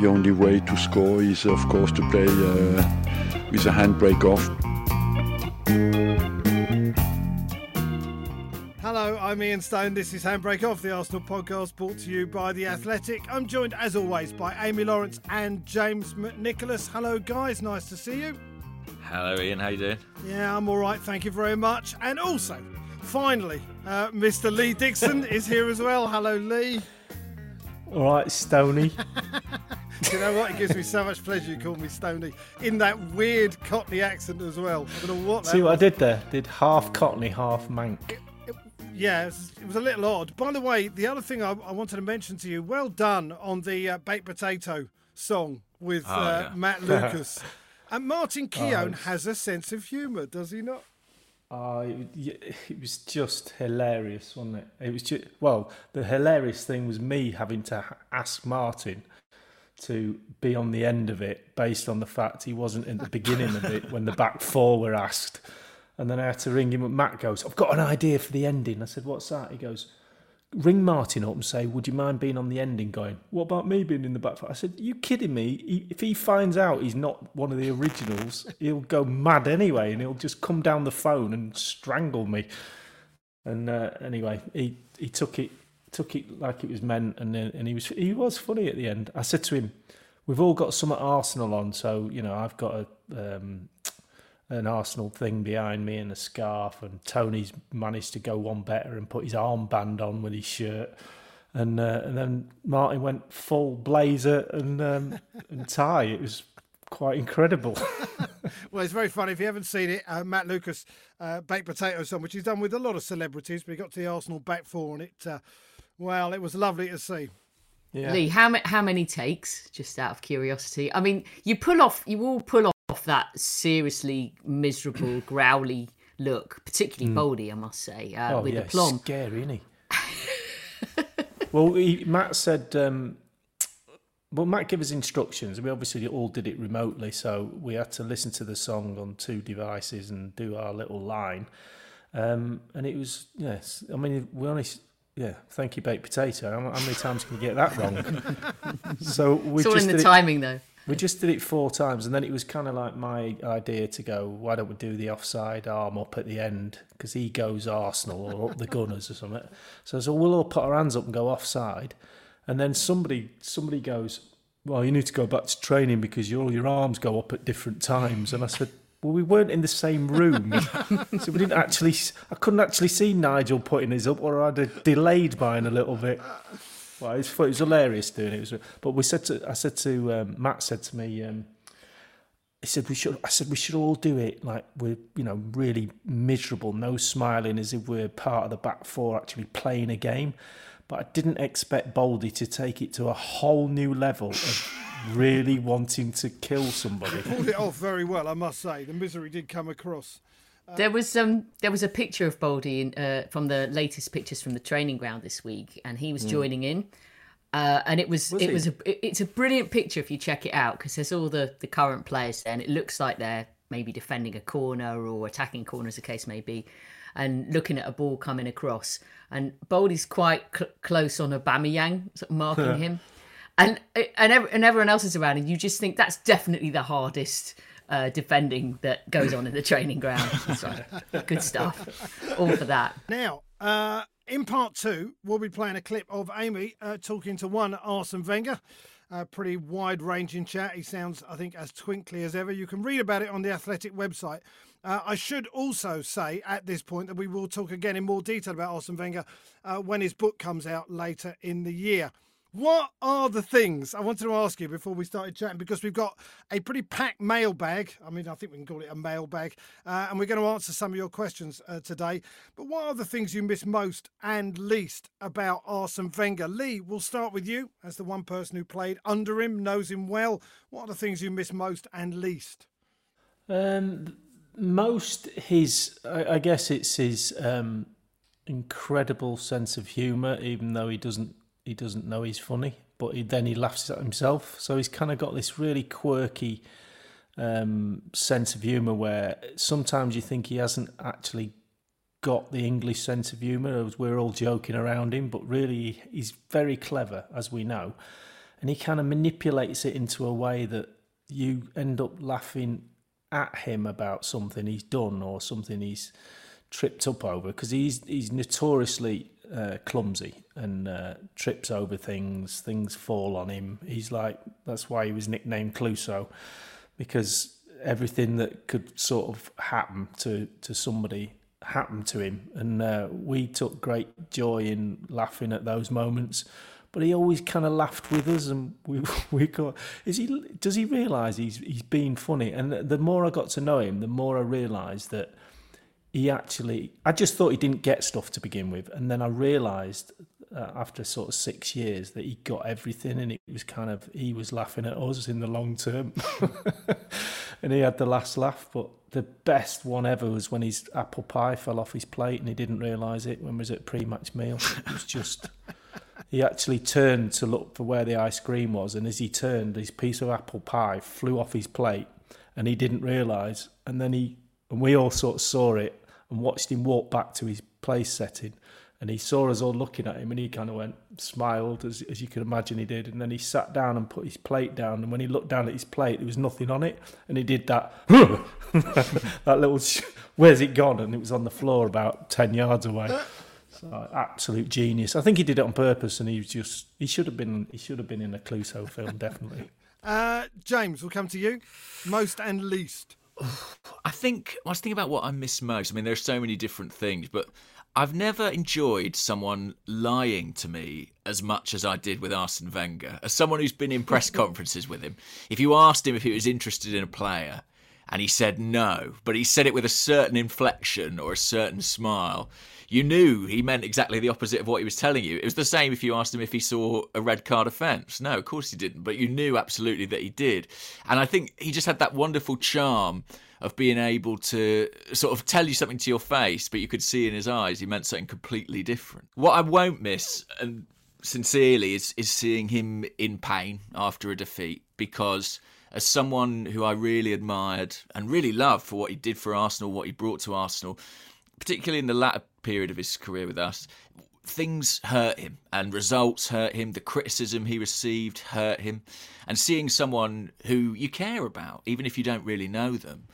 the only way to score is, of course, to play uh, with a handbrake off. Hello, I'm Ian Stone. This is Handbrake Off, the Arsenal podcast brought to you by The Athletic. I'm joined, as always, by Amy Lawrence and James McNicholas. Hello, guys. Nice to see you. Hello, Ian. How are you doing? Yeah, I'm all right. Thank you very much. And also, finally, uh, Mr. Lee Dixon is here as well. Hello, Lee. All right, Stony. you know what? It gives me so much pleasure you call me Stony in that weird Cockney accent as well. I don't know what. See what was. I did there? Did half Cockney, half Manc. It, it, yeah, it was, it was, a little odd. By the way, the other thing I, I wanted to mention to you: well done on the uh, baked potato song with oh, uh, yeah. Matt Lucas. and Martin Keown oh, has a sense of humour, does he not? Oh, it, it, was just hilarious, wasn't it? It was just well, the hilarious thing was me having to ask Martin to be on the end of it based on the fact he wasn't in the beginning of it when the back four were asked. And then I had to ring him up. Matt goes, I've got an idea for the ending. I said, What's that? He goes, ring Martin up and say, Would you mind being on the ending? Going, What about me being in the back? four? I said, You kidding me? If he finds out he's not one of the originals, he'll go mad anyway and he'll just come down the phone and strangle me. And uh, anyway, he, he took it took it like it was meant, and and he was he was funny at the end. I said to him, "We've all got some Arsenal on, so you know I've got a um, an Arsenal thing behind me and a scarf, and Tony's managed to go one better and put his armband on with his shirt." And uh, and then Martin went full blazer and um, and tie. It was quite incredible. well, it's very funny. If you haven't seen it, uh, Matt Lucas, uh, baked potato song, which he's done with a lot of celebrities, but he got to the Arsenal back four and it. Uh, well, it was lovely to see. Yeah. Lee, how how many takes? Just out of curiosity. I mean, you pull off, you all pull off that seriously miserable, growly look, particularly mm. Baldy, I must say, uh, oh, with yeah, the plum. Scary, isn't he? well, he, Matt said. Um, well, Matt gave us instructions. We obviously all did it remotely, so we had to listen to the song on two devices and do our little line. Um, and it was yes. I mean, we only yeah, thank you, baked potato. How, how many times can you get that wrong? so we it's all just in the timing, it, though. We just did it four times, and then it was kind of like my idea to go. Why don't we do the offside arm up at the end? Because he goes Arsenal or up the Gunners or something. So so we'll all put our hands up and go offside, and then somebody somebody goes, well, you need to go back to training because all your arms go up at different times. And I said, well, we weren't in the same room, so we didn't actually. I couldn't actually see Nigel putting his up, or I'd have delayed mine a little bit. Well, it was, it was hilarious doing it. Was, but we said to, I said to um, Matt said to me, um, he said we should. I said we should all do it like we're you know really miserable, no smiling, as if we're part of the back four actually playing a game. But I didn't expect Baldy to take it to a whole new level of really wanting to kill somebody. Pulled it off very well, I must say. The misery did come across. Uh, there was um there was a picture of Baldy in, uh, from the latest pictures from the training ground this week, and he was mm. joining in. Uh, and it was, was it he? was a it, it's a brilliant picture if you check it out because there's all the the current players there, and it looks like they're maybe defending a corner or attacking corner as the case may be, and looking at a ball coming across. And Baldy's quite cl- close on Aubameyang, sort of marking him and and and everyone else is around, and you just think that's definitely the hardest uh, defending that goes on in the training ground. So, good stuff. All for that. Now, uh, in part two, we'll be playing a clip of Amy uh, talking to one Arsene Wenger. A pretty wide ranging chat. He sounds, I think, as twinkly as ever. You can read about it on the Athletic website. Uh, I should also say at this point that we will talk again in more detail about Arsene Wenger uh, when his book comes out later in the year. What are the things I wanted to ask you before we started chatting? Because we've got a pretty packed mailbag. I mean, I think we can call it a mailbag. Uh, and we're going to answer some of your questions uh, today. But what are the things you miss most and least about Arsene Wenger? Lee, we'll start with you as the one person who played under him, knows him well. What are the things you miss most and least? Um, most his, I, I guess it's his um, incredible sense of humour, even though he doesn't he doesn't know he's funny, but he, then he laughs at himself. So he's kind of got this really quirky um, sense of humour where sometimes you think he hasn't actually got the English sense of humour we're all joking around him, but really he's very clever, as we know. and he kind of manipulates it into a way that you end up laughing at him about something he's done or something he's tripped up over because he's he's notoriously uh, clumsy and uh, trips over things. Things fall on him. He's like that's why he was nicknamed Clouseau, because everything that could sort of happen to to somebody happened to him, and uh, we took great joy in laughing at those moments. But he always kind of laughed with us, and we we got. Is he? Does he realise he's he's being funny? And the more I got to know him, the more I realised that he actually. I just thought he didn't get stuff to begin with, and then I realised uh, after sort of six years that he got everything, and it was kind of he was laughing at us in the long term, and he had the last laugh. But the best one ever was when his apple pie fell off his plate and he didn't realise it when he was at pre-match meal. It was just. he actually turned to look for where the ice cream was, and as he turned, his piece of apple pie flew off his plate, and he didn't realise. And then he and we all sort of saw it and watched him walk back to his place setting and he saw us all looking at him and he kind of went smiled as, as you can imagine he did and then he sat down and put his plate down and when he looked down at his plate there was nothing on it and he did that that little where's it gone? and it was on the floor about 10 yards away. So absolute genius. I think he did it on purpose and he was just he should have been he should have been in a Clouseau film definitely. Uh, james we'll come to you. Most and least I think I was thinking about what I miss most. I mean, there's so many different things, but I've never enjoyed someone lying to me as much as I did with Arsene Wenger. As someone who's been in press conferences with him, if you asked him if he was interested in a player and he said no, but he said it with a certain inflection or a certain smile, you knew he meant exactly the opposite of what he was telling you. It was the same if you asked him if he saw a red card offence. No, of course he didn't, but you knew absolutely that he did. And I think he just had that wonderful charm of being able to sort of tell you something to your face, but you could see in his eyes he meant something completely different. What I won't miss, and sincerely, is is seeing him in pain after a defeat because. As someone who I really admired and really loved for what he did for Arsenal, what he brought to Arsenal, particularly in the latter period of his career with us, things hurt him and results hurt him. The criticism he received hurt him. And seeing someone who you care about, even if you don't really know them,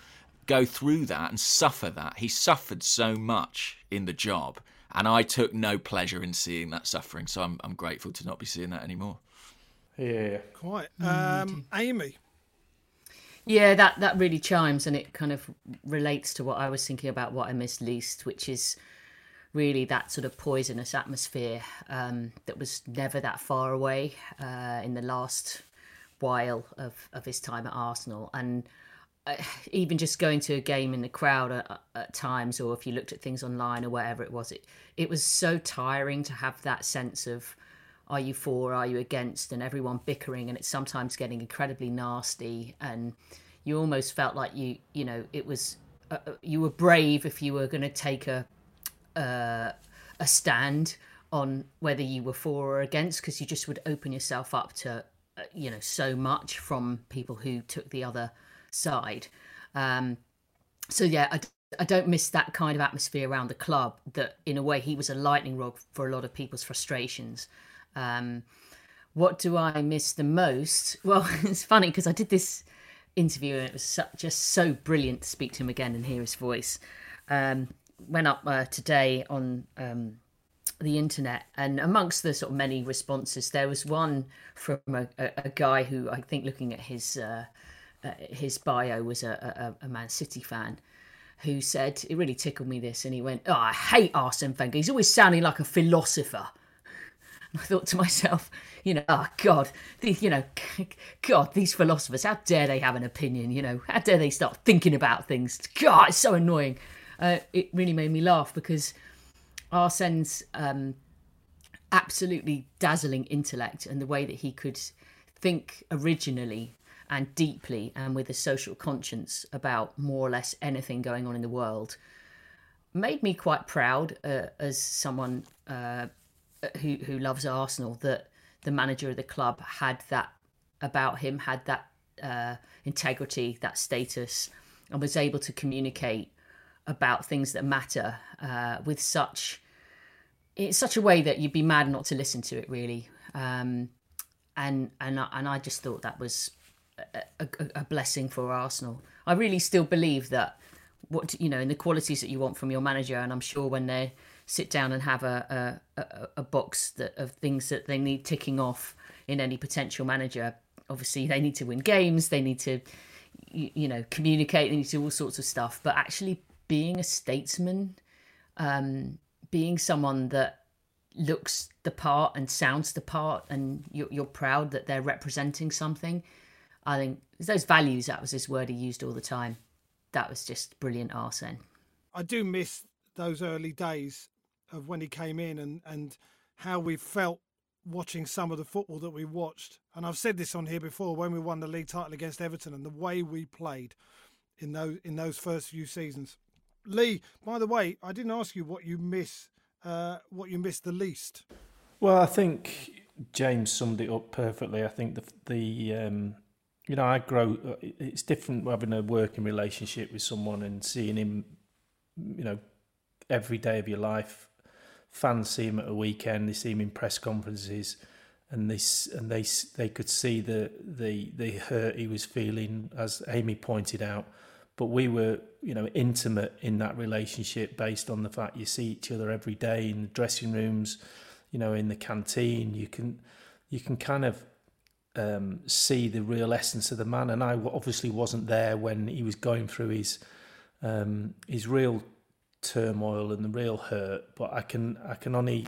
go through that and suffer that. He suffered so much in the job, and I took no pleasure in seeing that suffering. So I'm I'm grateful to not be seeing that anymore. Yeah, quite. Um, Amy. Yeah, that that really chimes, and it kind of relates to what I was thinking about. What I missed least, which is really that sort of poisonous atmosphere um, that was never that far away uh, in the last while of, of his time at Arsenal. And even just going to a game in the crowd at, at, times, or if you looked at things online or whatever it was, it it was so tiring to have that sense of are you for, are you against, and everyone bickering, and it's sometimes getting incredibly nasty, and you almost felt like you you know it was uh, uh you were brave if you were going to take a uh, a stand on whether you were for or against, because you just would open yourself up to uh, you know so much from people who took the other side. Um, so yeah, I, I don't miss that kind of atmosphere around the club. That in a way he was a lightning rod for a lot of people's frustrations. Um, what do I miss the most? Well, it's funny because I did this interview and it was just so brilliant to speak to him again and hear his voice. Um, went up uh, today on um, the internet, and amongst the sort of many responses, there was one from a, a, guy who I think, looking at his uh, uh, his bio was a, a, a, Man City fan who said, it really tickled me this, and he went, Oh, I hate Arsene Wenger. He's always sounding like a philosopher. And I thought to myself, you know, oh God, the, you know, God, these philosophers, how dare they have an opinion? You know, how dare they start thinking about things? God, it's so annoying. Uh, it really made me laugh because Arsene's um, absolutely dazzling intellect and the way that he could think originally and deeply and with a social conscience about more or less anything going on in the world made me quite proud uh, as someone uh, who who loves Arsenal that the manager of the club had that about him, had that uh, integrity, that status, and was able to communicate about things that matter uh, with such in such a way that you'd be mad not to listen to it really. Um, and and I, and I just thought that was a, a, a blessing for Arsenal. I really still believe that what you know in the qualities that you want from your manager, and I'm sure when they sit down and have a a, a box that of things that they need ticking off in any potential manager. Obviously, they need to win games. They need to you, you know communicate. They need to do all sorts of stuff. But actually, being a statesman, um, being someone that looks the part and sounds the part, and you're, you're proud that they're representing something. I think those values. That was his word he used all the time. That was just brilliant, Arsene. I do miss those early days of when he came in and and how we felt watching some of the football that we watched. And I've said this on here before when we won the league title against Everton and the way we played in those in those first few seasons. Lee, by the way, I didn't ask you what you miss uh, what you miss the least. Well, I think James summed it up perfectly. I think the the um, you know I grow. It's different having a working relationship with someone and seeing him, you know, every day of your life. Fans see him at a weekend. They see him in press conferences, and they and they they could see the the the hurt he was feeling, as Amy pointed out but we were you know intimate in that relationship based on the fact you see each other every day in the dressing rooms you know in the canteen. You can you can kind of um, see the real essence of the man. And I obviously wasn't there when he was going through his um, his real turmoil and the real hurt. But I can I can only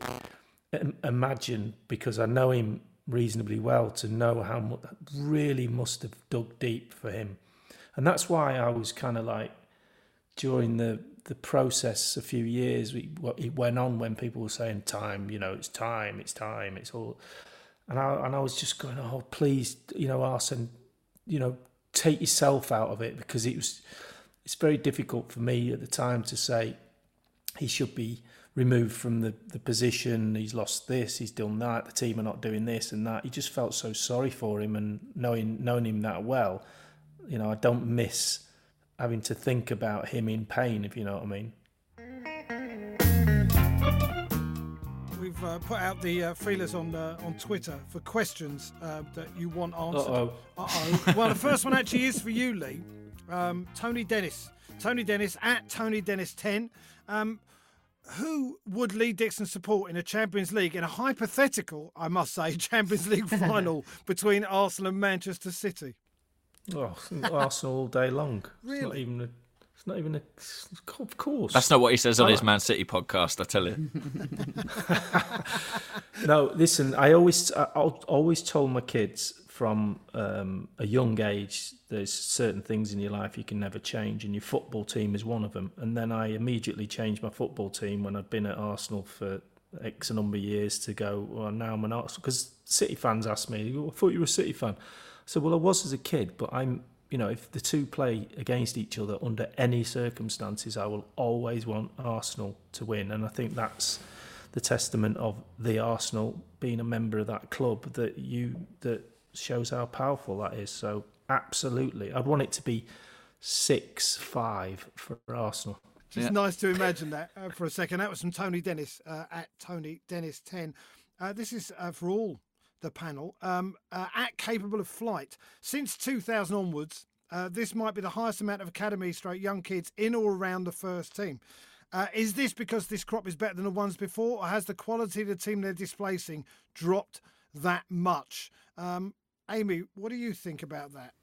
imagine because I know him reasonably well to know how much really must have dug deep for him and that's why I was kind of like during the the process a few years it went on when people were saying time you know it's time it's time it's all and I and I was just going oh please you know Arsene you know take yourself out of it because it was it's very difficult for me at the time to say he should be removed from the, the position he's lost this he's done that the team are not doing this and that. He just felt so sorry for him and knowing knowing him that well you know, I don't miss having to think about him in pain, if you know what I mean. We've uh, put out the uh, feelers on uh, on Twitter for questions uh, that you want answered. Uh-oh. Uh-oh. well, the first one actually is for you, Lee. Um, Tony Dennis. Tony Dennis at Tony Dennis 10. Um, who would Lee Dixon support in a Champions League in a hypothetical, I must say, Champions League final between Arsenal and Manchester City? Oh, Arsenal all day long. Really? It's not even a. It's not even a. Of course. That's not what he says on his Man City podcast. I tell you. no, listen. I always, I always told my kids from um, a young age, there's certain things in your life you can never change, and your football team is one of them. And then I immediately changed my football team when I'd been at Arsenal for X number of years to go. Well, now I'm an Arsenal because City fans ask me, "I thought you were a City fan." So, well, I was as a kid, but I'm, you know, if the two play against each other under any circumstances, I will always want Arsenal to win. And I think that's the testament of the Arsenal being a member of that club that you that shows how powerful that is. So, absolutely, I'd want it to be six five for Arsenal. It's yeah. nice to imagine that uh, for a second. That was from Tony Dennis uh, at Tony Dennis 10. Uh, this is uh, for all the panel, um, uh, at capable of flight. Since 2000 onwards, uh, this might be the highest amount of academy straight young kids in or around the first team. Uh, is this because this crop is better than the ones before, or has the quality of the team they're displacing dropped that much? Um, Amy, what do you think about that?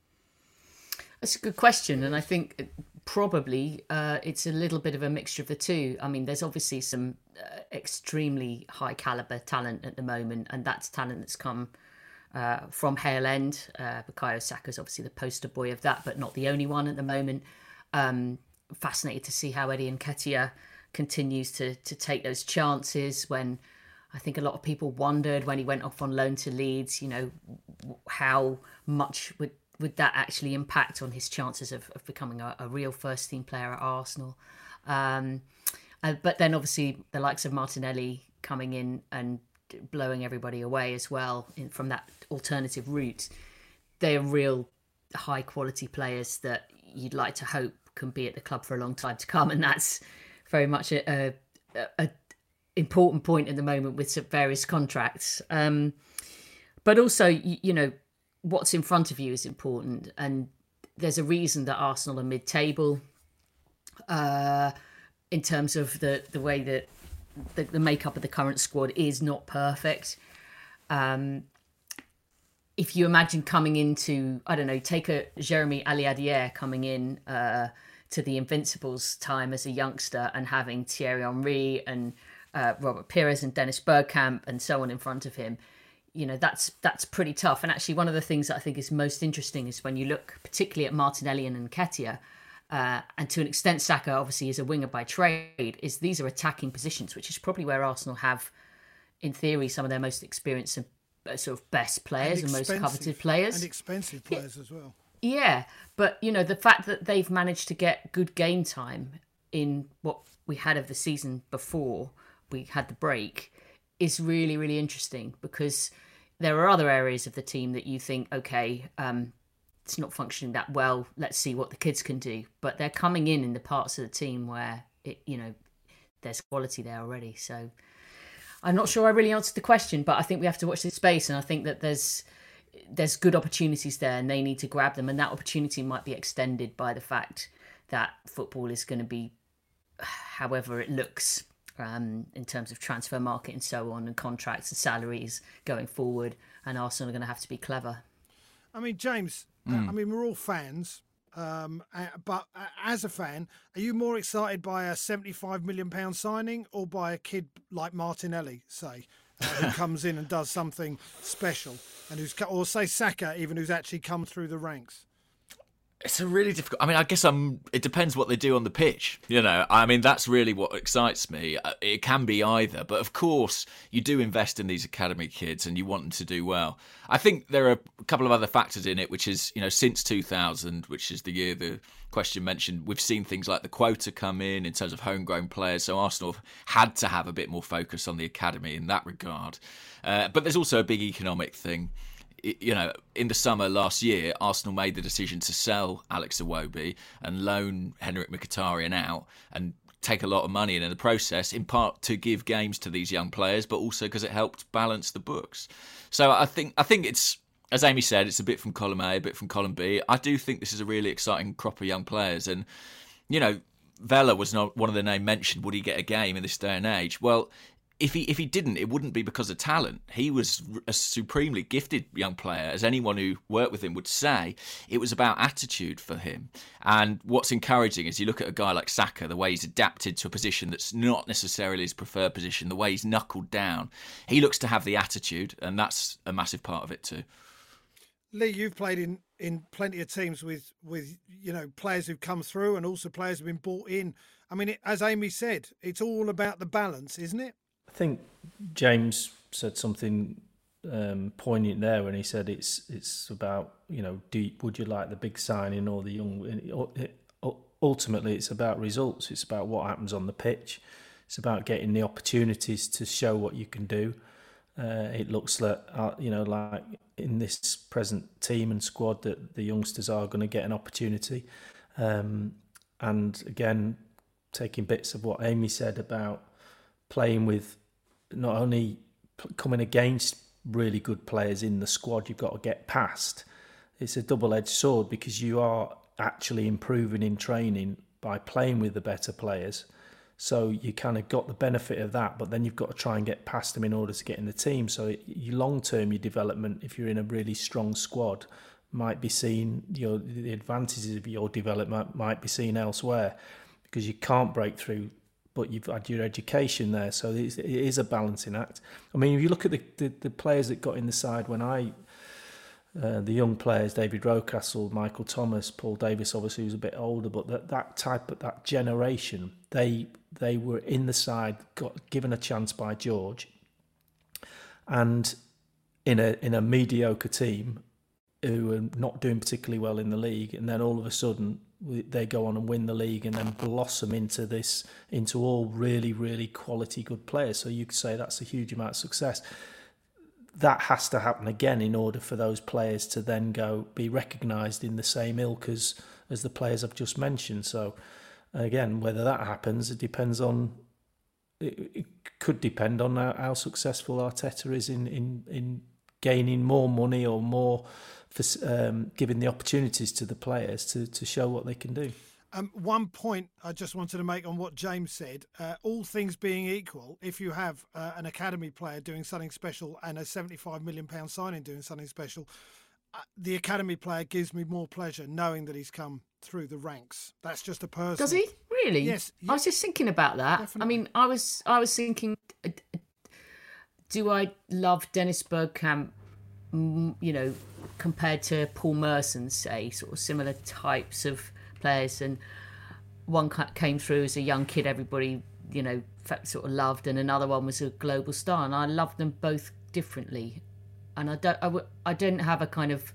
That's a good question, and I think probably uh, it's a little bit of a mixture of the two. I mean, there's obviously some uh, extremely high caliber talent at the moment, and that's talent that's come uh, from Hale End. Uh, Bukayo Saka is obviously the poster boy of that, but not the only one at the moment. Um, fascinated to see how Eddie Nketiah continues to to take those chances when I think a lot of people wondered when he went off on loan to Leeds, you know, how much would would that actually impact on his chances of, of becoming a, a real first team player at Arsenal? Um, uh, but then obviously the likes of Martinelli coming in and blowing everybody away as well in, from that alternative route. They are real high quality players that you'd like to hope can be at the club for a long time to come, and that's very much a, a, a important point at the moment with various contracts. Um, but also, you, you know, what's in front of you is important, and there's a reason that Arsenal are mid-table. Uh, in terms of the the way that the, the makeup of the current squad is not perfect. Um, if you imagine coming into, I don't know, take a Jeremy Aliadière coming in uh, to the Invincibles time as a youngster and having Thierry Henry and uh, Robert Pires and Dennis Bergkamp and so on in front of him, you know that's that's pretty tough. And actually, one of the things that I think is most interesting is when you look particularly at Martinelli and Nketiah, uh, and to an extent Saka obviously is a winger by trade, is these are attacking positions, which is probably where Arsenal have, in theory, some of their most experienced and uh, sort of best players and, and most coveted players and expensive players yeah. as well. Yeah, but you know the fact that they've managed to get good game time in what we had of the season before we had the break is really really interesting because there are other areas of the team that you think okay um, it's not functioning that well let's see what the kids can do. But they're coming in in the parts of the team where it you know there's quality there already. So i'm not sure i really answered the question but i think we have to watch this space and i think that there's there's good opportunities there and they need to grab them. And that opportunity might be extended by the fact that football is going to be however it looks um, in terms of transfer market and so on and contracts and salaries going forward and arsenal are going to have to be clever i mean james mm. i mean we're all fans um, but as a fan, are you more excited by a 75 million pound signing or by a kid like Martinelli, say, uh, who comes in and does something special, and who's or say Saka even who's actually come through the ranks. It's a really difficult. I mean, I guess I'm. It depends what they do on the pitch. You know, I mean, that's really what excites me. Uh, it can be either, but of course, you do invest in these academy kids, and you want them to do well. I think there are a couple of other factors in it, which is, you know, since 2000, which is the year the question mentioned, we've seen things like the quota come in in terms of homegrown players. So Arsenal had to have a bit more focus on the academy in that regard. Uh, but there's also a big economic thing you know, in the summer last year, Arsenal made the decision to sell Alex Iwobi and loan Henrikh Mkhitaryan out and take a lot of money in the process, in part to give games to these young players, but also because it helped balance the books. So I think I think it's as Amy said, it's a bit from column A, a bit from column B. I do think this is a really exciting crop of young players, and you know, Vela was not one of the name mentioned. Would he get a game in this day and age? Well, if he if he didn't, it wouldn't be because of talent. He was a supremely gifted young player, as anyone who worked with him would say. It was about attitude for him. And what's encouraging is you look at a guy like Saka, the way he's adapted to a position that's not necessarily his preferred position, the way he's knuckled down. He looks to have the attitude, and that's a massive part of it too. Lee, you've played in, in plenty of teams with with you know players who've come through and also players who've been bought in. I mean, as Amy said, it's all about the balance, isn't it? Think James said something um, poignant there when he said it's it's about you know do would you like the big signing or the young ultimately it's about results. It's about what happens on the pitch. It's about getting the opportunities to show what you can do. Uh, it looks like uh, you know like in this present team and squad that the youngsters are going to get an opportunity. Um, and again taking bits of what Amy said about playing with not only coming against really good players in the squad you've got to get past. It's a double edged sword because you are actually improving in training by playing with the better players. So you kind of got the benefit of that, but then you've got to try and get past them in order to get in the team. So you long term, your development, if you're in a really strong squad, might be seen. Your the advantages of your development might be seen elsewhere because you can't break through but you've had your education there. So it is a balancing act. I mean, if you look at the, the, the players that got in the side when I, uh, the young players, David Rocastle, Michael Thomas, Paul Davis, obviously who's a bit older, but that, that type of that generation, they they were in the side, got given a chance by George, and in a in a mediocre team who were not doing particularly well in the league, and then all of a sudden they go on and win the league and then blossom into this into all really really quality good players. So you could say that's a huge amount of success. That has to happen again in order for those players to then go be recognized in the same ilk as as the players I've just mentioned. So again whether that happens it depends on it, could depend on how, how successful Arteta is in in in gaining more money or more for um, giving the opportunities to the players to, to show what they can do. Um, one point I just wanted to make on what James said. Uh, all things being equal, if you have uh, an academy player doing something special and a £75 million signing doing something special, uh, the academy player gives me more pleasure knowing that he's come through the ranks. That's just a person. Does he really? Yes. I was just thinking about that. Definitely. I mean, I was I was thinking, uh, do I love Dennis Bergkamp? You know, compared to Paul Merson, say, sort of similar types of players, and one came through as a young kid, everybody you know sort of loved, and another one was a global star, and I loved them both differently, and I don't I w- I didn't have a kind of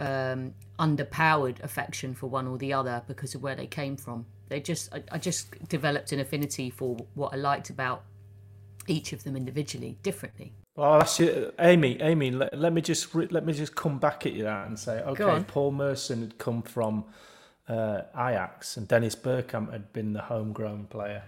um, underpowered affection for one or the other because of where they came from. They just I, I just developed an affinity for what I liked about each of them individually, differently. Well, that's it. Amy. Amy, let, let me just let me just come back at you that and say, okay, Paul Merson had come from uh, Ajax, and Dennis Bergkamp had been the homegrown player.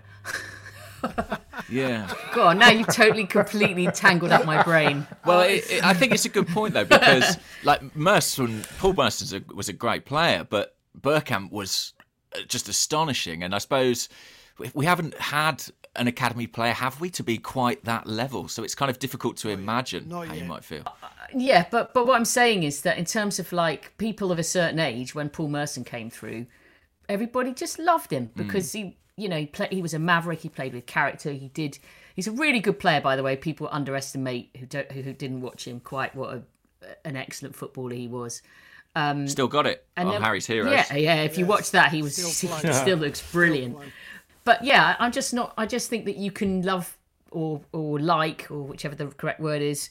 yeah. Go on. Now you've totally, completely tangled up my brain. Well, it, it, I think it's a good point though because like Merson, Paul Merson was a great player, but Bergkamp was uh, just astonishing, and I suppose we haven't had an academy player, have we, to be quite that level? So it's kind of difficult to imagine Not how yet. you might feel. Uh, yeah, but but what I'm saying is that in terms of like people of a certain age, when Paul Merson came through, everybody just loved him hmm. because mm. he, you know, he, play, he was a maverick. He played with character. He did. He's a really good player, by the way. People underestimate who don't who, who didn't watch him quite what a, an excellent footballer he was. Um, still got it and on then, Harry's Heroes. Yeah, yeah. If yes. you watch that, he was still he still looks brilliant. Still but yeah, I'm just not. I just think that you can love or or like or whichever the correct word is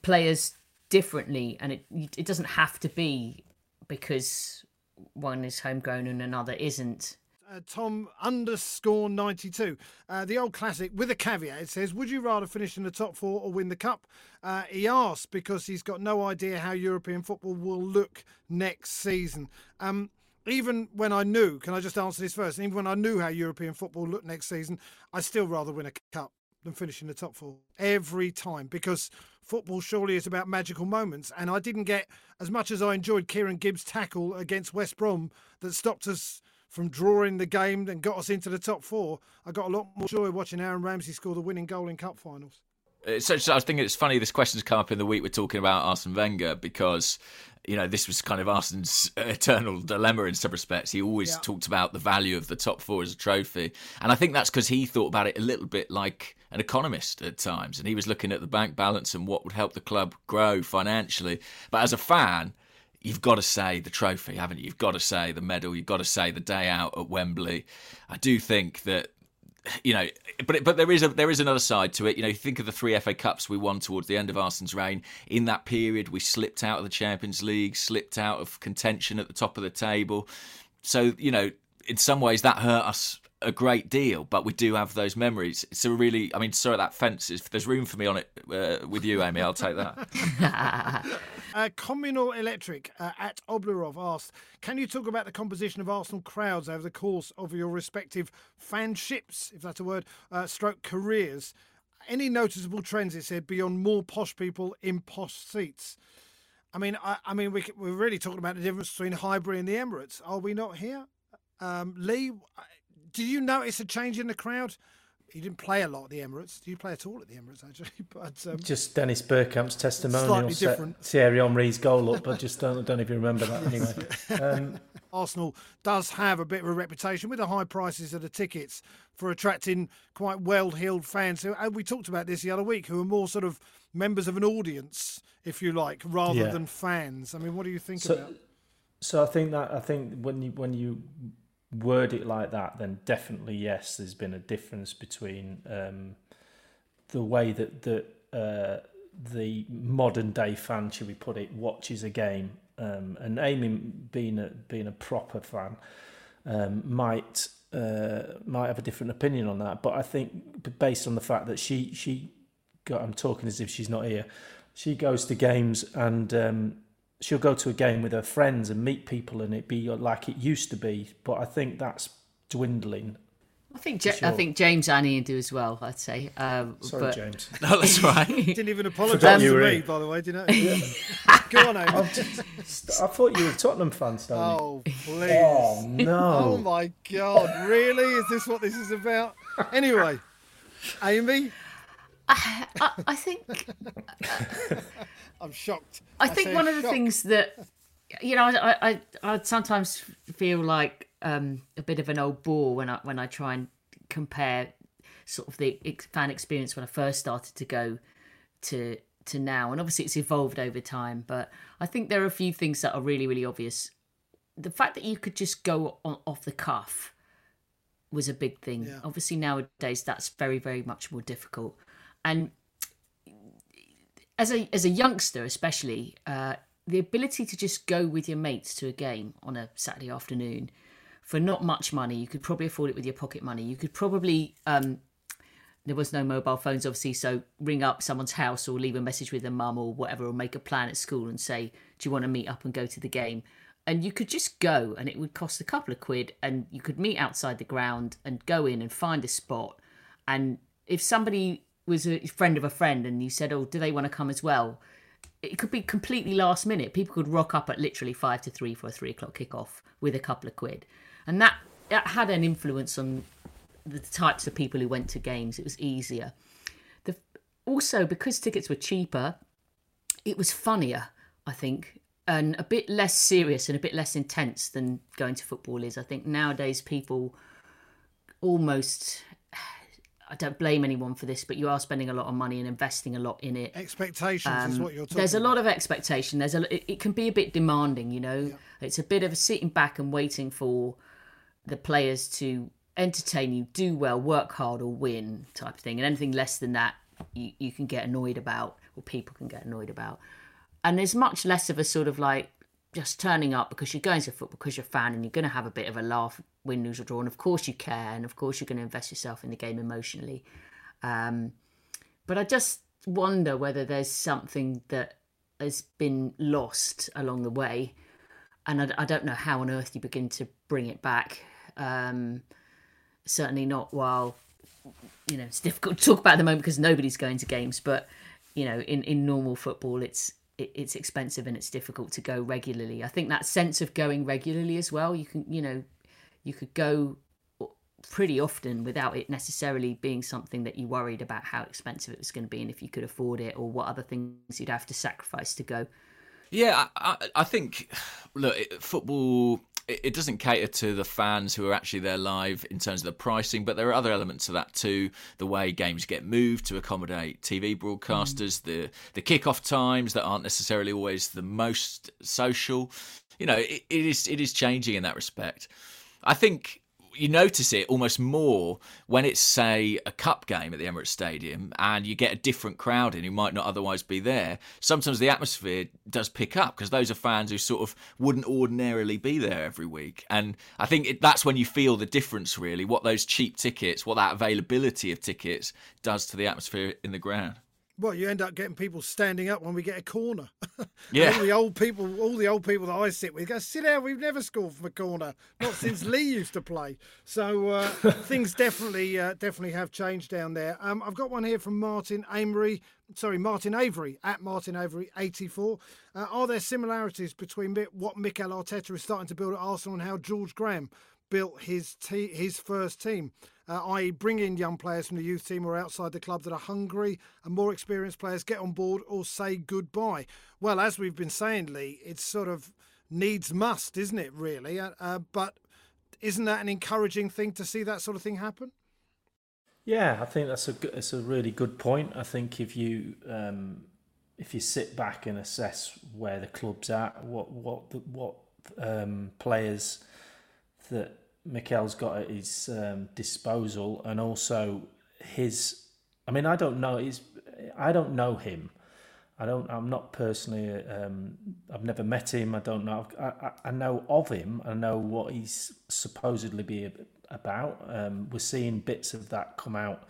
players differently, and it it doesn't have to be because one is homegrown and another isn't. Uh, Tom underscore 92. Uh, the old classic with a caveat. It says, Would you rather finish in the top four or win the cup? Uh, he asked because he's got no idea how European football will look next season. Um, even when I knew, can I just answer this first? Even when I knew how European football looked next season, I still rather win a cup than finish in the top four every time because football surely is about magical moments. And I didn't get as much as I enjoyed Kieran Gibbs' tackle against West Brom that stopped us from drawing the game and got us into the top four. I got a lot more joy watching Aaron Ramsey score the winning goal in cup finals. Uh, so, so I was thinking it's funny this question's come up in the week we're talking about Arsene Wenger because you know, this was kind of Arsene's eternal dilemma in some respects. He always yeah. talked about the value of the top four as a trophy. And I think that's because he thought about it a little bit like an economist at times. And he was looking at the bank balance and what would help the club grow financially. But as a fan, you've got to say the trophy, haven't you? You've got to say the medal. You've got to say the day out at Wembley. I do think that you know, but but there is a there is another side to it. You know, think of the three FA Cups we won towards the end of Arsene's reign. In that period, we slipped out of the Champions League, slipped out of contention at the top of the table. So you know, in some ways, that hurt us a great deal, but we do have those memories. It's a really, I mean, sorry, that fence, if there's room for me on it uh, with you, Amy, I'll take that. uh, Communal Electric uh, at Oblerov asked, can you talk about the composition of Arsenal crowds over the course of your respective fanships, if that's a word, uh, stroke careers? Any noticeable trends, it said, beyond more posh people in posh seats? I mean, I, I mean, we, we're really talking about the difference between Highbury and the Emirates. Are we not here? Um, Lee, did you notice a change in the crowd? He didn't play a lot at the Emirates. Did you play at all at the Emirates, actually? But um, Just Dennis Bergkamp's testimonial set Thierry Henry's goal up, but just don't, don't if you remember that anyway. Um, Arsenal does have a bit of a reputation with the high prices of the tickets for attracting quite well-heeled fans. Who, and we talked about this the other week, who are more sort of members of an audience, if you like, rather yeah. than fans. I mean, what do you think so, about? So I think that I think when you when you word it like that, then definitely yes, there's been a difference between um, the way that that uh, the modern day fan, should we put it, watches a game, um, and Amy being a being a proper fan um, might uh, might have a different opinion on that. But I think based on the fact that she she got, I'm talking as if she's not here. She goes to games and um, she'll go to a game with her friends and meet people and it be like it used to be. But I think that's dwindling. I think sure. I think James Annie do as well. I'd say. Um, Sorry, but... James. No, that's right. Didn't even apologise to me, by the way. Did you know? Go on, Amy. Just, I thought you were a Tottenham fan, Stanley. Oh please! Oh no! Oh my God! Really? Is this what this is about? Anyway, Amy. I, I, I think. I'm shocked. I, I think one of the things that you know, I I I sometimes feel like um, a bit of an old bore when I when I try and compare sort of the fan experience when I first started to go to to now, and obviously it's evolved over time. But I think there are a few things that are really really obvious. The fact that you could just go on, off the cuff was a big thing. Yeah. Obviously nowadays that's very very much more difficult, and as a as a youngster especially. Uh, the ability to just go with your mates to a game on a Saturday afternoon for not much money. You could probably afford it with your pocket money. You could probably um, there was no mobile phones obviously, so ring up someone's house or leave a message with their mum or whatever, or make a plan at school and say, "Do you want to meet up and go to the game?" And you could just go, and it would cost a couple of quid, and you could meet outside the ground and go in and find a spot. And if somebody was a friend of a friend and you said, "Oh, do they want to come as well?" it could be completely last minute. People could rock up at literally five to three for a three o'clock kickoff with a couple of quid and that that had an influence on the types of people who went to games. It was easier. The, also, because tickets were cheaper, it was funnier, I think, and a bit less serious and a bit less intense than going to football is. I think nowadays people almost I don't blame anyone for this, but you are spending a lot of money and investing a lot in it. Expectations um, is what you're talking. There's a lot of expectation. There's a. It, it, can be a bit demanding, you know. Yeah. It's a bit of a sitting back and waiting for the players to entertain you, do well, work hard, or win type of thing. And anything less than that, you, you can get annoyed about, or people can get annoyed about. And there's much less of a sort of like just turning up because you're going to football because you're a fan and you're going to have a bit of a laugh, win, lose or draw. And of course you care, and of course you're going to invest yourself in the game emotionally. Um, but I just wonder whether there's something that has been lost along the way, and I, I don't know how on earth you begin to bring it back. Um, certainly not while you know it's difficult to talk about at the moment because nobody's going to games. But you know, in in normal football, it's it, it's expensive and it's difficult to go regularly. I think that sense of going regularly as well. You can you know you could go pretty often without it necessarily being something that you worried about how expensive it was going to be and if you could afford it or what other things you'd have to sacrifice to go. Yeah, I, I think look, football it doesn't cater to the fans who are actually there live in terms of the pricing, but there are other elements of that too. The way games get moved to accommodate TV broadcasters, mm. the the kickoff times that aren't necessarily always the most social. You know, it, it is it is changing in that respect. I think you notice it almost more when it's say a cup game at the Emirates Stadium and you get a different crowd in who might not otherwise be there. Sometimes the atmosphere does pick up because those are fans who sort of wouldn't ordinarily be there every week. And I think it, that's when you feel the difference really, what those cheap tickets, what that availability of tickets does to the atmosphere in the ground. Well, you end up getting people standing up when we get a corner. Yeah. all the old people, all the old people that I sit with go, sit down. We've never scored from a corner, not since Lee used to play. So uh, things definitely, uh, definitely have changed down there. Um, I've got one here from Martin Amory. Sorry, Martin Avery at Martin Avery eighty four. Uh, are there similarities between what Mikel Arteta is starting to build at Arsenal and how George Graham built his te- his first team? Uh, i.e., bring in young players from the youth team or outside the club that are hungry, and more experienced players get on board or say goodbye. Well, as we've been saying, Lee, it's sort of needs must, isn't it? Really, uh, uh, but isn't that an encouraging thing to see that sort of thing happen? Yeah, I think that's a it's a really good point. I think if you um, if you sit back and assess where the club's at, what what what um, players that Mikel's got at his um, disposal, and also his. I mean, I don't know. He's. I don't know him. I don't. I'm not personally. Um, I've never met him. I don't know. I, I, know of him. I know what he's supposedly be about. Um, we're seeing bits of that come out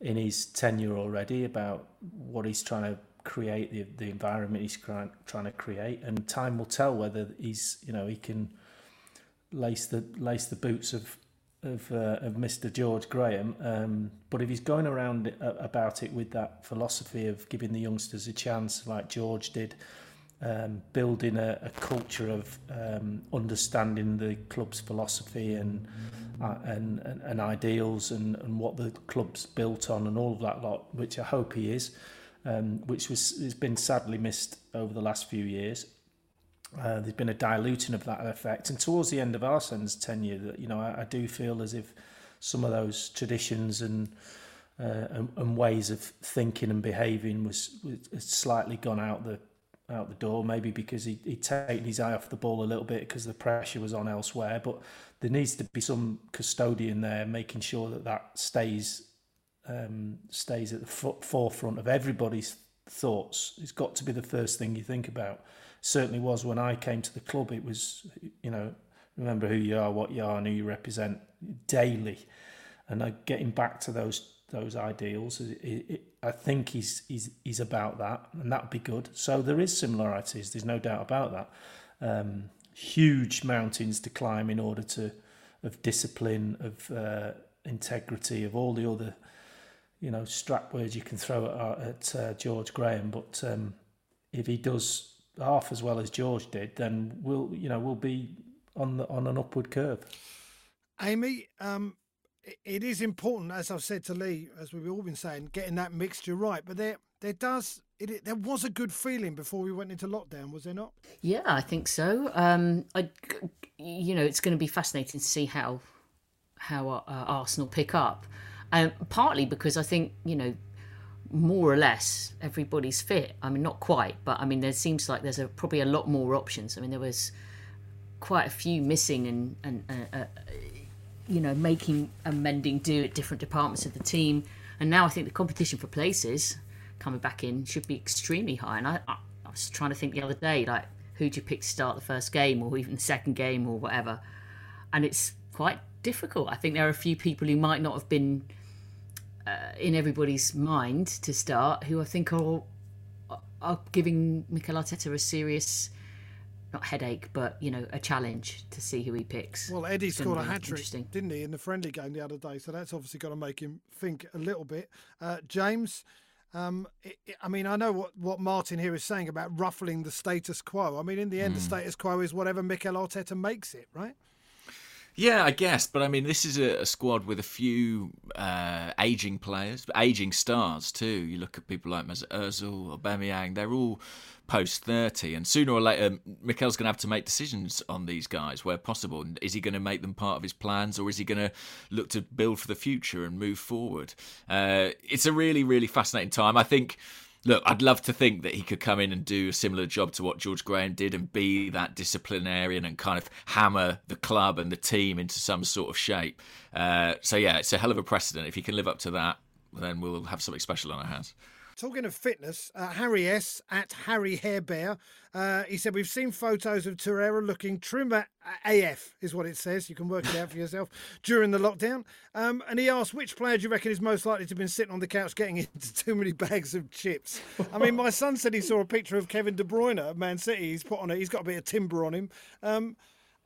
in his tenure already about what he's trying to create, the the environment he's trying trying to create, and time will tell whether he's you know he can lace the lace the boots of of uh, of Mr. George Graham. Um, but if he's going around about it with that philosophy of giving the youngsters a chance, like George did, um, building a, a culture of um, understanding the club's philosophy and, uh, and, and and ideals and, and what the club's built on and all of that lot, which I hope he is, um, which was has been sadly missed over the last few years. Uh, there's been a diluting of that effect, and towards the end of Arsene's tenure, that you know I, I do feel as if some of those traditions and uh, and, and ways of thinking and behaving was, was slightly gone out the out the door, maybe because he, he'd taken his eye off the ball a little bit because the pressure was on elsewhere. But there needs to be some custodian there making sure that that stays um, stays at the forefront of everybody's thoughts. It's got to be the first thing you think about. Certainly was when I came to the club. It was, you know, remember who you are, what you are, and who you represent daily. And uh, getting back to those those ideals. It, it, I think he's, he's, he's about that, and that would be good. So there is similarities, there's no doubt about that. Um, huge mountains to climb in order to, of discipline, of uh, integrity, of all the other, you know, strap words you can throw at, at uh, George Graham. But um, if he does half as well as George did, then we'll, you know, we'll be on the, on an upward curve. Amy, um, it is important, as I've said to Lee, as we've all been saying, getting that mixture right. But there, there does, it, there was a good feeling before we went into lockdown, was there not? Yeah, I think so. Um, I, you know, it's going to be fascinating to see how how uh, Arsenal pick up. Um, partly because I think you know, more or less everybody's fit. I mean, not quite, but I mean, there seems like there's a, probably a lot more options. I mean, there was quite a few missing and and. Uh, uh, you know, making and mending do at different departments of the team. And now I think the competition for places coming back in should be extremely high. And I, I, I was trying to think the other day, like, who do you pick to start the first game or even the second game or whatever? And it's quite difficult. I think there are a few people who might not have been in everybody's mind to start who I think are, are giving Mikel Arteta a serious not headache, but you know, a challenge to see who he picks. Well, Eddie scored a hat trick, didn't he, in the friendly game the other day? So that's obviously got to make him think a little bit. Uh, James, um, it, it, I mean, I know what, what Martin here is saying about ruffling the status quo. I mean, in the end, mm. the hmm. status quo is whatever Mikel Arteta makes it, right? Yeah, I guess, but I mean, this is a, a squad with a few uh, aging players, aging stars too. You look at people like Mesut Ozil, Aubameyang; they're all post 30 and sooner or later Mikel's going to have to make decisions on these guys where possible. Is he going to make them part of his plans or is he going to look to build for the future and move forward? Uh, it's a really really fascinating time. I think look I'd love to think that he could come in and do a similar job to what George Graham did and be that disciplinarian and kind of hammer the club and the team into some sort of shape. Uh, so yeah it's a hell of a precedent. If he can live up to that then we'll have something special on our hands Talking of fitness, uh, Harry S at Harry Hairbear, uh, he said we've seen photos of Torreira looking trimmer AF is what it says. You can work it out for yourself during the lockdown. Um, and he asked which player do you reckon is most likely to have been sitting on the couch getting into too many bags of chips. I mean, my son said he saw a picture of Kevin De Bruyne at Man City. He's put on it. He's got a bit of timber on him. Um,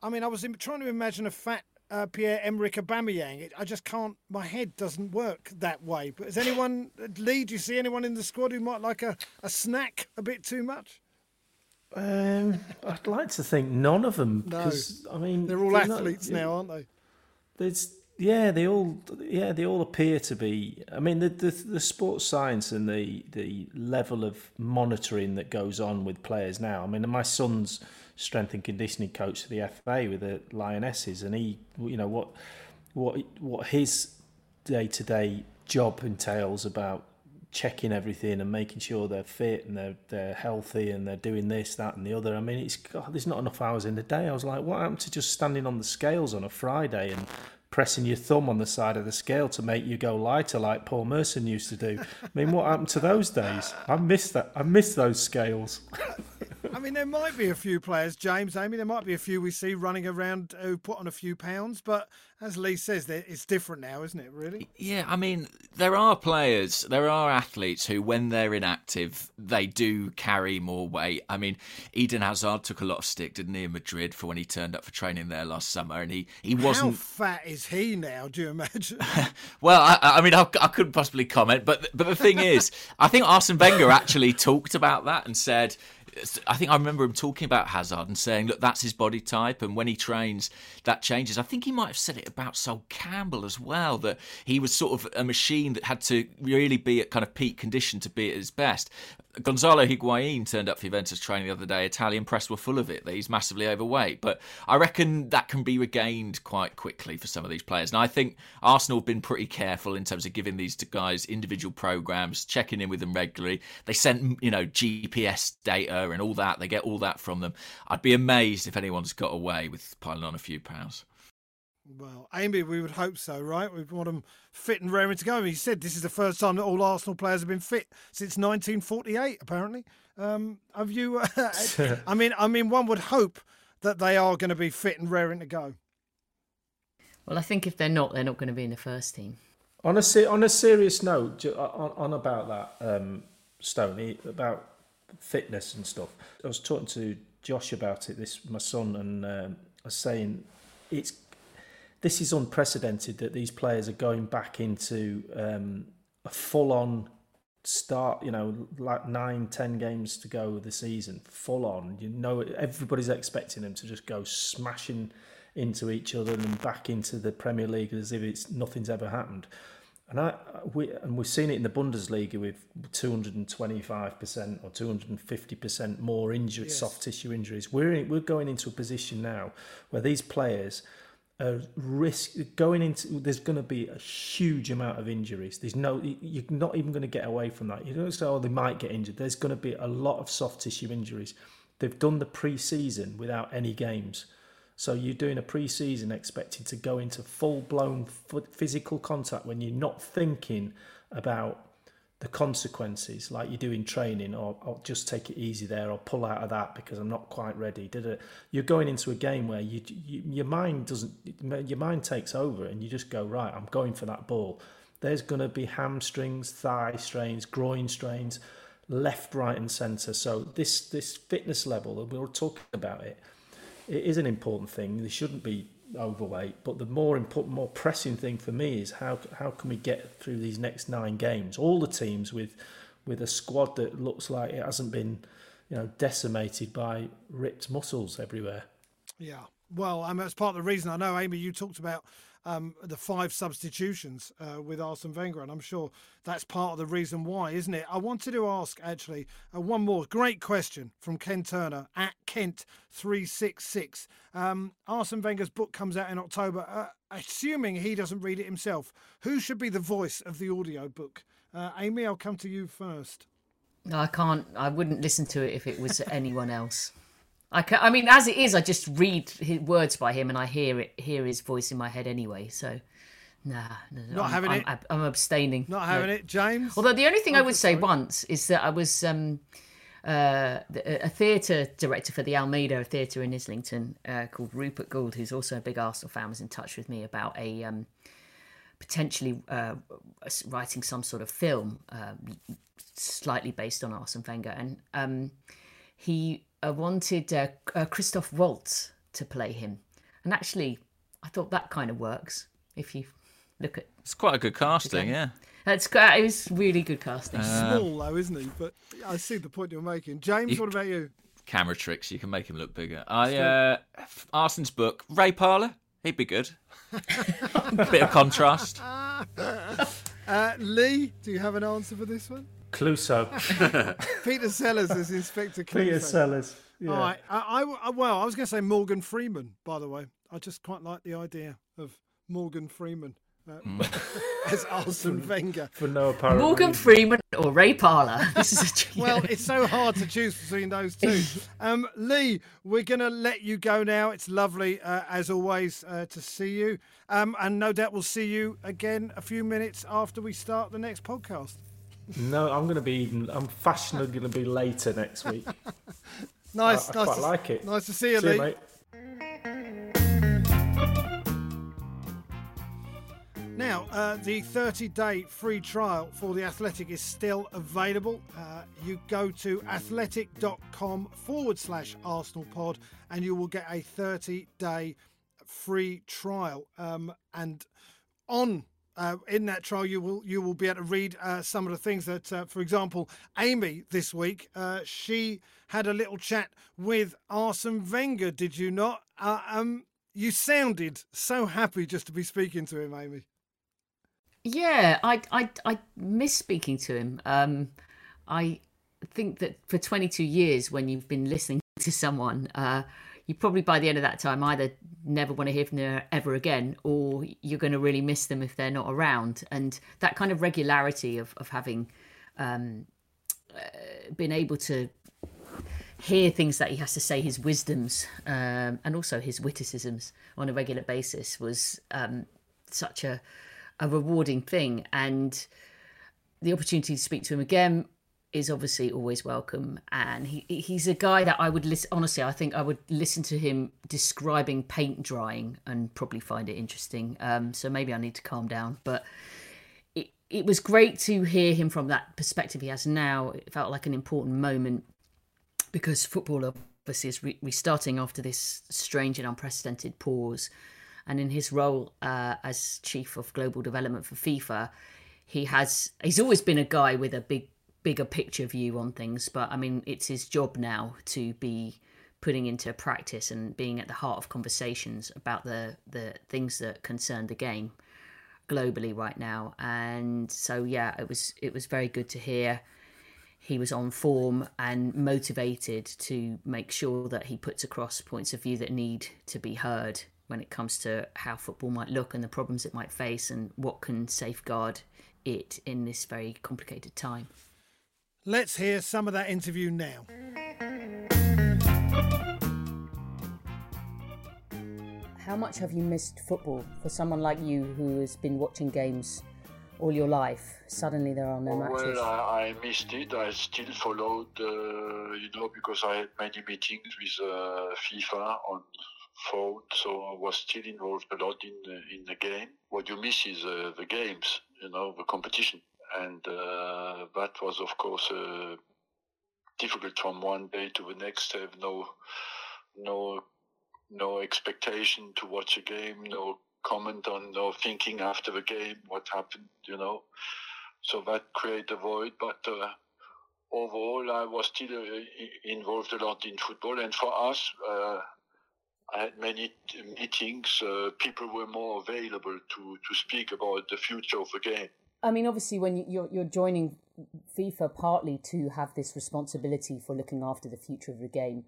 I mean, I was trying to imagine a fat uh, Pierre Emerick Aubameyang. It, I just can't. My head doesn't work that way. But is anyone Lee? Do you see anyone in the squad who might like a, a snack a bit too much? Um, I'd like to think none of them. No, I mean they're all they're athletes not, now, aren't they? There's yeah, they all yeah they all appear to be. I mean the the, the sports science and the the level of monitoring that goes on with players now. I mean my son's strength and conditioning coach to the FA with the Lionesses, and he, you know, what what what his day to day job entails about checking everything and making sure they're fit and they're they're healthy and they're doing this, that, and the other. I mean, it's God, there's not enough hours in the day. I was like, what happened to just standing on the scales on a Friday and pressing your thumb on the side of the scale to make you go lighter, like Paul Merson used to do? I mean, what happened to those days? I miss that. I miss those scales. I mean, there might be a few players, James, Amy, there might be a few we see running around who put on a few pounds, but as Lee says, it's different now, isn't it, really? Yeah, I mean, there are players, there are athletes who, when they're inactive, they do carry more weight. I mean, Eden Hazard took a lot of stick, didn't he, in Madrid for when he turned up for training there last summer, and he, he wasn't. How fat is he now, do you imagine? well, I, I mean, I, I, couldn't possibly comment, but, but the thing is, I think Arsene Wenger actually talked about that and said, I think I remember him talking about Hazard and saying, look, that's his body type, and when he trains, that changes. I think he might have said it about Sol Campbell as well, that he was sort of a machine that had to really be at kind of peak condition to be at his best. Gonzalo Higuain turned up for Juventus training the other day. Italian press were full of it that he's massively overweight, but I reckon that can be regained quite quickly for some of these players. And I think Arsenal have been pretty careful in terms of giving these guys individual programs, checking in with them regularly. They sent you know GPS data and all that. They get all that from them. I'd be amazed if anyone's got away with piling on a few pounds. Well, Amy, we would hope so, right? We want them fit and raring to go. He said this is the first time that all Arsenal players have been fit since 1948. Apparently, um, have you? Uh, I mean, I mean, one would hope that they are going to be fit and raring to go. Well, I think if they're not, they're not going to be in the first team. On a on a serious note, on, on about that, um, Stoney, about fitness and stuff. I was talking to Josh about it. This my son, and um, I was saying it's this is unprecedented that these players are going back into um, a full-on start. You know, like nine, ten games to go of the season, full on. You know, everybody's expecting them to just go smashing into each other and back into the Premier League as if it's nothing's ever happened. And I we and we've seen it in the Bundesliga with 225% or 250% more injured yes. soft tissue injuries. We're in, we're going into a position now where these players are risk going into there's going to be a huge amount of injuries. There's no you're not even going to get away from that. You don't say oh they might get injured. There's going to be a lot of soft tissue injuries. They've done the pre-season without any games so you're doing a pre-season expected to go into full-blown physical contact when you're not thinking about the consequences like you do in training or, just take it easy there or pull out of that because I'm not quite ready did it you're going into a game where you, you your mind doesn't your mind takes over and you just go right I'm going for that ball. There's going to be hamstrings thigh strains groin strains left right and center. So this this fitness level we were talking about it it is an important thing they shouldn't be overweight. But the more important, more pressing thing for me is how how can we get through these next nine games? All the teams with with a squad that looks like it hasn't been, you know, decimated by ripped muscles everywhere. Yeah. Well, I mean, that's part of the reason I know, Amy, you talked about um, the five substitutions uh, with Arsene Wenger, and I'm sure that's part of the reason why, isn't it? I wanted to ask actually uh, one more great question from Ken Turner at Kent366. Um, Arsene Wenger's book comes out in October. Uh, assuming he doesn't read it himself, who should be the voice of the audio book? Uh, Amy, I'll come to you first. No, I can't. I wouldn't listen to it if it was anyone else. I can, I mean, as it is, I just read his words by him and I hear it, hear his voice in my head anyway. So, nah, not I'm, having I'm, it. I'm, I'm abstaining. Not having no. it, James. Although the only thing oh, I would say once is that I was um, uh, a theatre director for the Almeida Theatre in Islington uh, called Rupert Goold, who's also a big Arsenal fan, was in touch with me about a um, potentially uh, writing some sort of film, uh, slightly based on Arsene Wenger, and um, he uh, wanted uh, uh, Christoph Waltz to play him, and actually, I thought that kind of works if you look at. It's quite a good casting, yeah. It's it was really good casting. Uh, Small though, isn't he? But I see the point you're making. James, you, what about you? Camera tricks. You can make him look bigger. I uh, Arsene's book, Ray Parlour. He'd be good. Bit of contrast. Uh, Lee, do you have an answer for this one? Clouseau. Peter Sellers is Inspector Clouseau. Peter Sellers. Yeah. All right. I, I, well, I was going to say Morgan Freeman, by the way. I just quite like the idea of Morgan Freeman. Uh, as Arsene Wenger. For no apparent Morgan reason. Freeman or Ray Parlour. This is a well, it's so hard to choose between those two. Um, Lee, we're going to let you go now. It's lovely, uh, as always, uh, to see you. Um, and no doubt we'll see you again a few minutes after we start the next podcast. No, I'm going to be even. I'm fashionably going to be later next week. Nice, I, I nice. quite to, like it. Nice to see you, See Lee. you, mate. Now, uh, the 30 day free trial for The Athletic is still available. Uh, you go to athletic.com forward slash Arsenal pod and you will get a 30 day free trial. Um, and on uh, in that trial, you will you will be able to read uh, some of the things that, uh, for example, Amy this week uh, she had a little chat with Arsene Wenger. Did you not? Uh, um, you sounded so happy just to be speaking to him, Amy. Yeah, I I I miss speaking to him. Um, I think that for 22 years, when you've been listening to someone, uh, you probably by the end of that time either never want to hear from them ever again, or you're going to really miss them if they're not around. And that kind of regularity of of having um, uh, been able to hear things that he has to say, his wisdoms, um, and also his witticisms on a regular basis was um, such a a rewarding thing. And the opportunity to speak to him again is obviously always welcome. And he he's a guy that I would listen. Honestly, I think I would listen to him describing paint drying and probably find it interesting. Um, so maybe I need to calm down, but. It, it was great to hear him from that perspective he has now. It felt like an important moment because football obviously is re- restarting after this strange and unprecedented pause. And in his role uh, as chief of global development for FIFA, he has he's always been a guy with a big bigger picture view on things. But I mean, it's his job now to be putting into practice and being at the heart of conversations about the the things that concern the game globally right now. And so yeah, it was it was very good to hear he was on form and motivated to make sure that he puts across points of view that need to be heard when it comes to how football might look and the problems it might face and what can safeguard it in this very complicated time. Let's hear some of that interview now. How much have you missed football for someone like you who has been watching games all your life? Suddenly there are no matches. Well, I, I missed it. I still followed, uh, you know, because I had many meetings with uh, FIFA on phone, so I was still involved a lot in the, in the game. What you miss is uh, the games, you know, the competition, and uh, that was, of course, uh, difficult from one day to the next. Have no, no, no expectation to watch a game, no comment on, no thinking after the game what happened, you know. So that created a void, but. Uh, overall, I was still uh, involved a lot in football, and for us, uh, I had many meetings. Uh, people were more available to, to speak about the future of the game. I mean, obviously, when you're you're joining FIFA partly to have this responsibility for looking after the future of the game,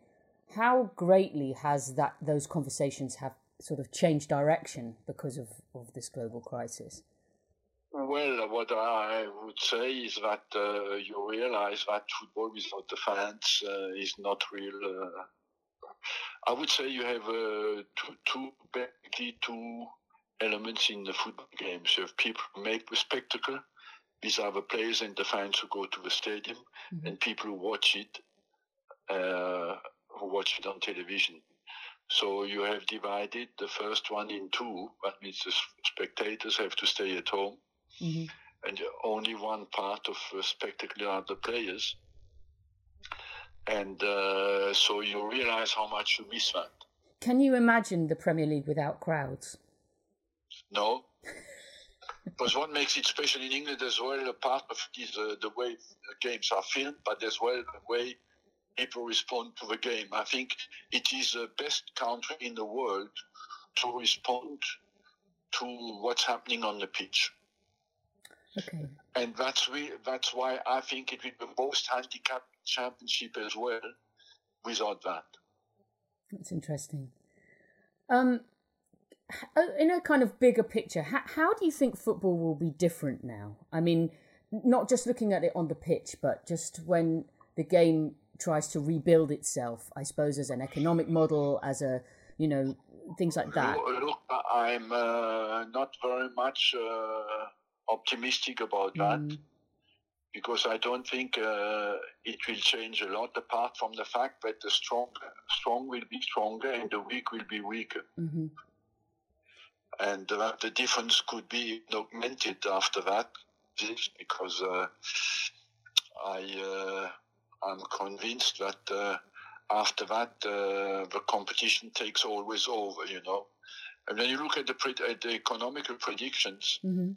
how greatly has that those conversations have sort of changed direction because of, of this global crisis? Well, what I would say is that uh, you realize that football without the fans uh, is not real. Uh, I would say you have uh, two, two, two elements in the football games. You have people who make the spectacle. These are the players and the fans who go to the stadium, mm-hmm. and people who watch it, uh, who watch it on television. So you have divided the first one in two. That means the spectators have to stay at home, mm-hmm. and only one part of the spectacle are the players and uh, so you realize how much you miss that. Can you imagine the Premier League without crowds? No. because what makes it special in England as well, a part of it is uh, the way the games are filmed, but as well the way people respond to the game. I think it is the best country in the world to respond to what's happening on the pitch. Okay. And that's we, that's why I think it will be the most handicapped championship as well without that. That's interesting. Um, in a kind of bigger picture, how, how do you think football will be different now? I mean, not just looking at it on the pitch, but just when the game tries to rebuild itself, I suppose, as an economic model, as a, you know, things like that. Look, I'm uh, not very much uh, optimistic about that. Mm because I don't think uh, it will change a lot. Apart from the fact that the strong strong will be stronger and the weak will be weaker, Mm-hmm. And uh, the difference could be augmented after that. Because uh, I uh, I'm convinced that uh, after that uh, the competition takes always over. You know, and when you look at the pre- at the economical predictions, Mm-hmm.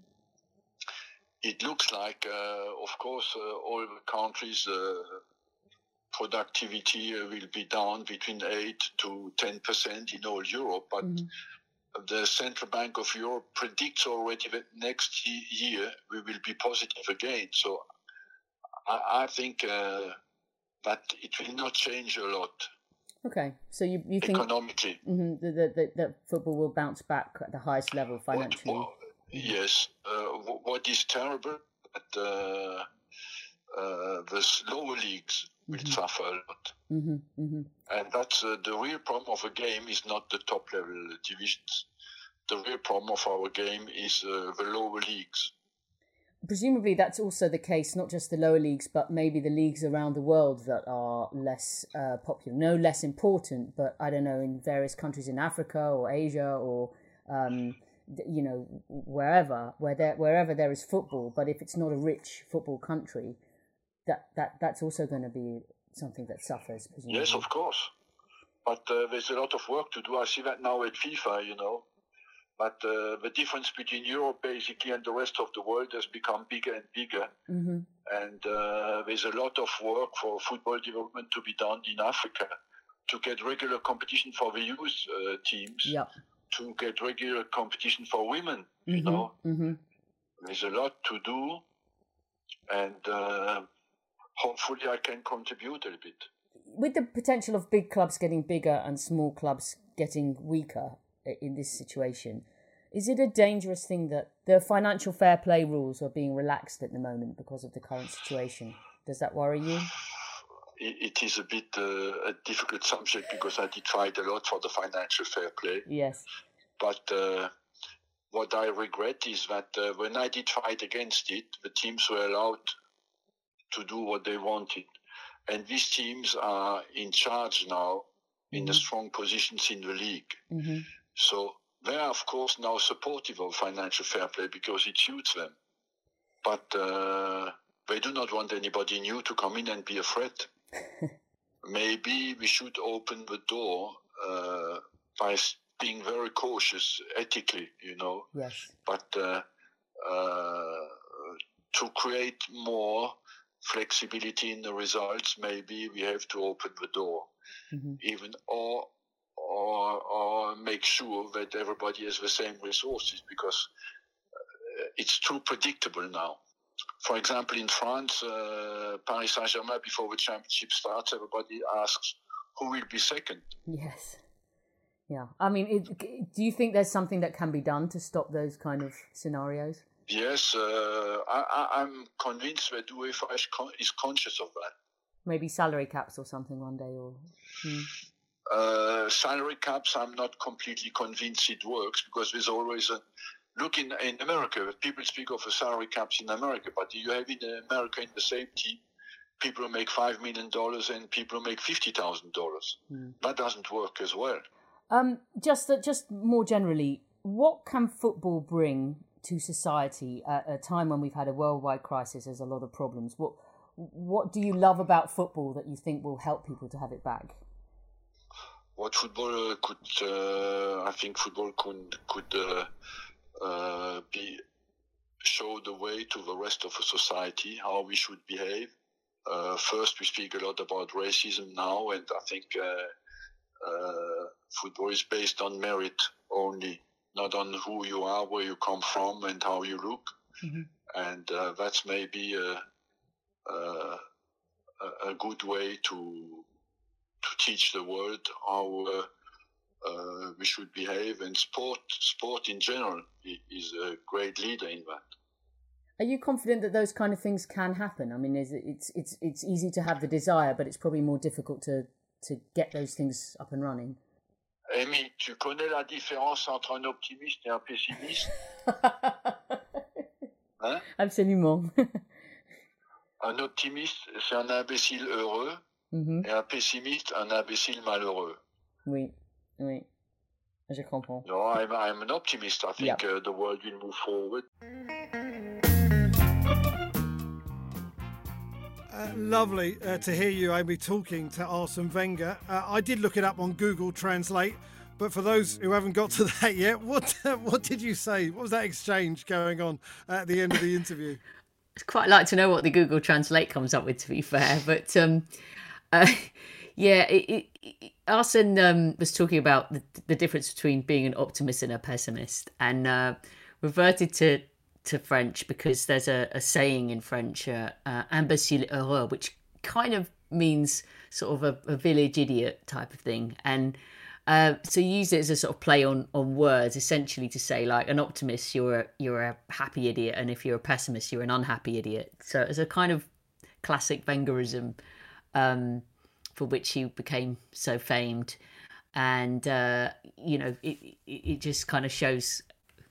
it looks like, uh, of course, uh, all the countries' uh, productivity uh, will be down between 8 to 10 percent in all Europe. But Mhm. The Central Bank of Europe predicts already that next year we will be positive again. So I, I think uh, that it will not change a lot Okay, so you you think economically. mhm, that, that, that, that football will bounce back at the highest level What- financially? what- yes. Uh, what is terrible that uh, uh, the lower leagues will Mhm. suffer a lot. hmm hmm And that's uh, the real problem of a game is not the top level divisions. The real problem of our game is uh, the lower leagues. Presumably, that's also the case, not just the lower leagues, but maybe the leagues around the world that are less uh, popular. No less important, but I don't know, in various countries in Africa or Asia or, um, you know, wherever, where there, wherever there is football. But if it's not a rich football country, that, that that's also going to be something that suffers. Presumably. Yes, of course. But uh, there's a lot of work to do. I see that now at FIFA, you know. But uh, the difference between Europe basically and the rest of the world has become bigger and bigger. hmm And uh, there's a lot of work for football development to be done in Africa to get regular competition for the youth uh, teams, Yep. to get regular competition for women. You hmm know, hmm there's a lot to do, and uh, hopefully I can contribute a bit. with the potential of big clubs getting bigger and small clubs getting weaker in this situation, is it a dangerous thing that the financial fair play rules are being relaxed at the moment because of the current situation? Does that worry you? It, it is a bit uh, a difficult subject because I did fight a lot for the financial fair play. Yes. But uh, what I regret is that uh, when I did fight against it, the teams were allowed to do what they wanted. And these teams are in charge now in the Mhm. strong positions in the league. hmm So they are, of course, now supportive of financial fair play because it suits them. But uh, they do not want anybody new to come in and be a threat. Maybe we should open the door uh, by being very cautious ethically, you know, Yes. but uh, uh, to create more flexibility in the results, maybe we have to open the door hmm even or or or make sure that everybody has the same resources because uh, it's too predictable now. For example, in France, uh, Paris Saint-Germain before the championship starts, everybody asks who will be second. Yes. Yeah. I mean, it, do you think there's something that can be done to stop those kind of scenarios? Yes, uh, I, I, I'm convinced that UEFA is, con- is conscious of that. Maybe salary caps or something one day, or Hmm. Uh, salary caps, I'm not completely convinced it works because there's always a look in in America. People speak of a salary caps in America, but you have in America in the same team people who make five million dollars and people who make fifty thousand dollars. Hmm. That doesn't work as well. Um, just uh, just more generally, what can football bring to society at a time when we've had a worldwide crisis? There's a lot of problems. What what do you love about football that you think will help people to have it back? What football uh, could, uh, I think, football could could uh, uh, be show the way to the rest of society how we should behave. Uh, first, we speak a lot about racism now, and I think uh, football is based on merit only, not on who you are, where you come from, and how you look. Mhm. And uh, that's maybe a, a, a- a good way to to teach the world how uh, uh, we should behave. And sport, sport in general, is a great leader in that. Are you confident that those kind of things can happen? I mean, is it, it's it's it's easy to have the desire, but it's probably more difficult to to get those things up and running. Amy, tu connais la différence entre un optimiste et un pessimiste hein Absolument. un optimiste, c'est un imbécile heureux, Mhm. et un pessimiste, un imbécile malheureux. Oui, oui. Je comprends. No, I'm, I'm an optimist. I think uh, the world will move forward. Uh, lovely uh, to hear you, Amy, talking to Arsene Wenger. Uh, I did look it up on Google Translate, but for those who haven't got to that yet, what what did you say? What was that exchange going on at the end of the interview? I'd quite like to know what the Google Translate comes up with, to be fair. But um, uh, yeah, it, it, Arsene um, was talking about the, the, difference between being an optimist and a pessimist, and uh, reverted to to French because there's a, a saying in French, uh, uh, imbécile heureux, which kind of means sort of a, a village idiot type of thing, and uh, so use it as a sort of play on on words, essentially to say like an optimist, you're a, you're a happy idiot, and if you're a pessimist, you're an unhappy idiot. So it's a kind of classic Wengerism, um, for which he became so famed, and uh, you know it, it it just kind of shows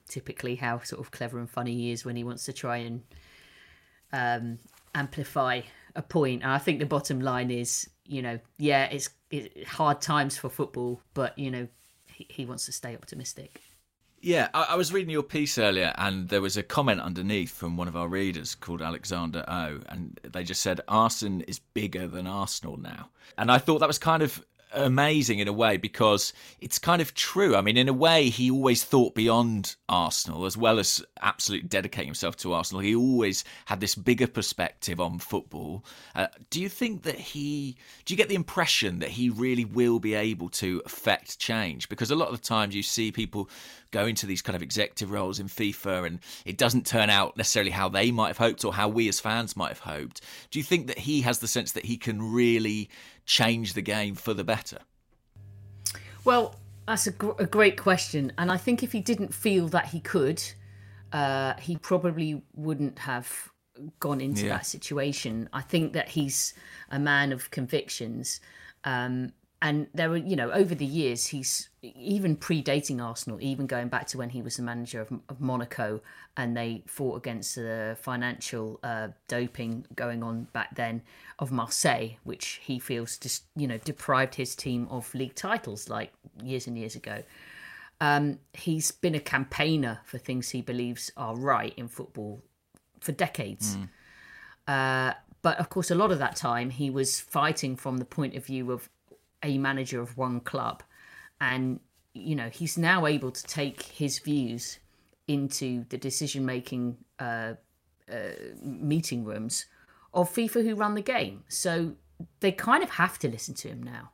typically how sort of clever and funny he is when he wants to try and um, amplify a point. And I think the bottom line is, you know, yeah, it's, it's hard times for football, but you know, he, he wants to stay optimistic. Yeah, I, I, was reading your piece earlier, and there was a comment underneath from one of our readers called Alexander O, and they just said Arsene is bigger than Arsenal now, and I thought that was kind of amazing in a way because it's kind of true. I mean, in a way, he always thought beyond Arsenal as well as absolutely dedicating himself to Arsenal. He always had this bigger perspective on football. Uh, do you think that he, do you get the impression that he really will be able to affect change? Because a lot of the times you see people go into these kind of executive roles in FIFA and it doesn't turn out necessarily how they might have hoped or how we as fans might have hoped. Do you think that he has the sense that he can really change the game for the better? Well, that's a, gr- a great question. And I think if he didn't feel that he could, uh, he probably wouldn't have gone into yeah. that situation. I think that he's a man of convictions. Um, and there were, you know, over the years, he's even predating Arsenal, even going back to when he was the manager of, of Monaco, and they fought against the financial uh, doping going on back then of Marseille, which he feels just, you know, deprived his team of league titles like years and years ago. Um, he's been a campaigner for things he believes are right in football for decades. Mm. Uh, but of course, a lot of that time he was fighting from the point of view of a manager of one club and you know he's now able to take his views into the decision making uh, uh, meeting rooms of FIFA who run the game. So they kind of have to listen to him now.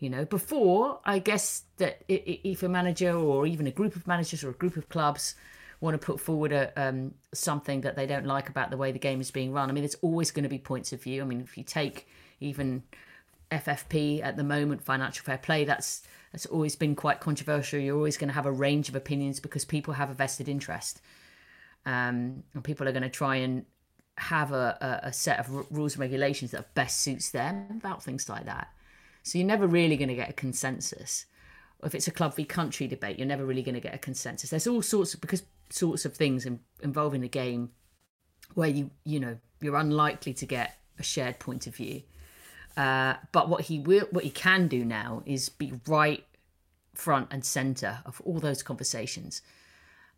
You know, before I guess that if a manager or even a group of managers or a group of clubs want to put forward a um, something that they don't like about the way the game is being run, I mean, there's always going to be points of view. I mean, if you take even FFP at the moment, financial fair play, that's that's always been quite controversial. You're always going to have a range of opinions because people have a vested interest, um, and people are going to try and have a, a, a set of r- rules and regulations that best suits them about things like that. So you're never really going to get a consensus. If it's a club v country debate, you're never really going to get a consensus. There's all sorts of because sorts of things in, involving the game where you you know you're unlikely to get a shared point of view. Uh, but what he will, what he can do now is be right front and center of all those conversations,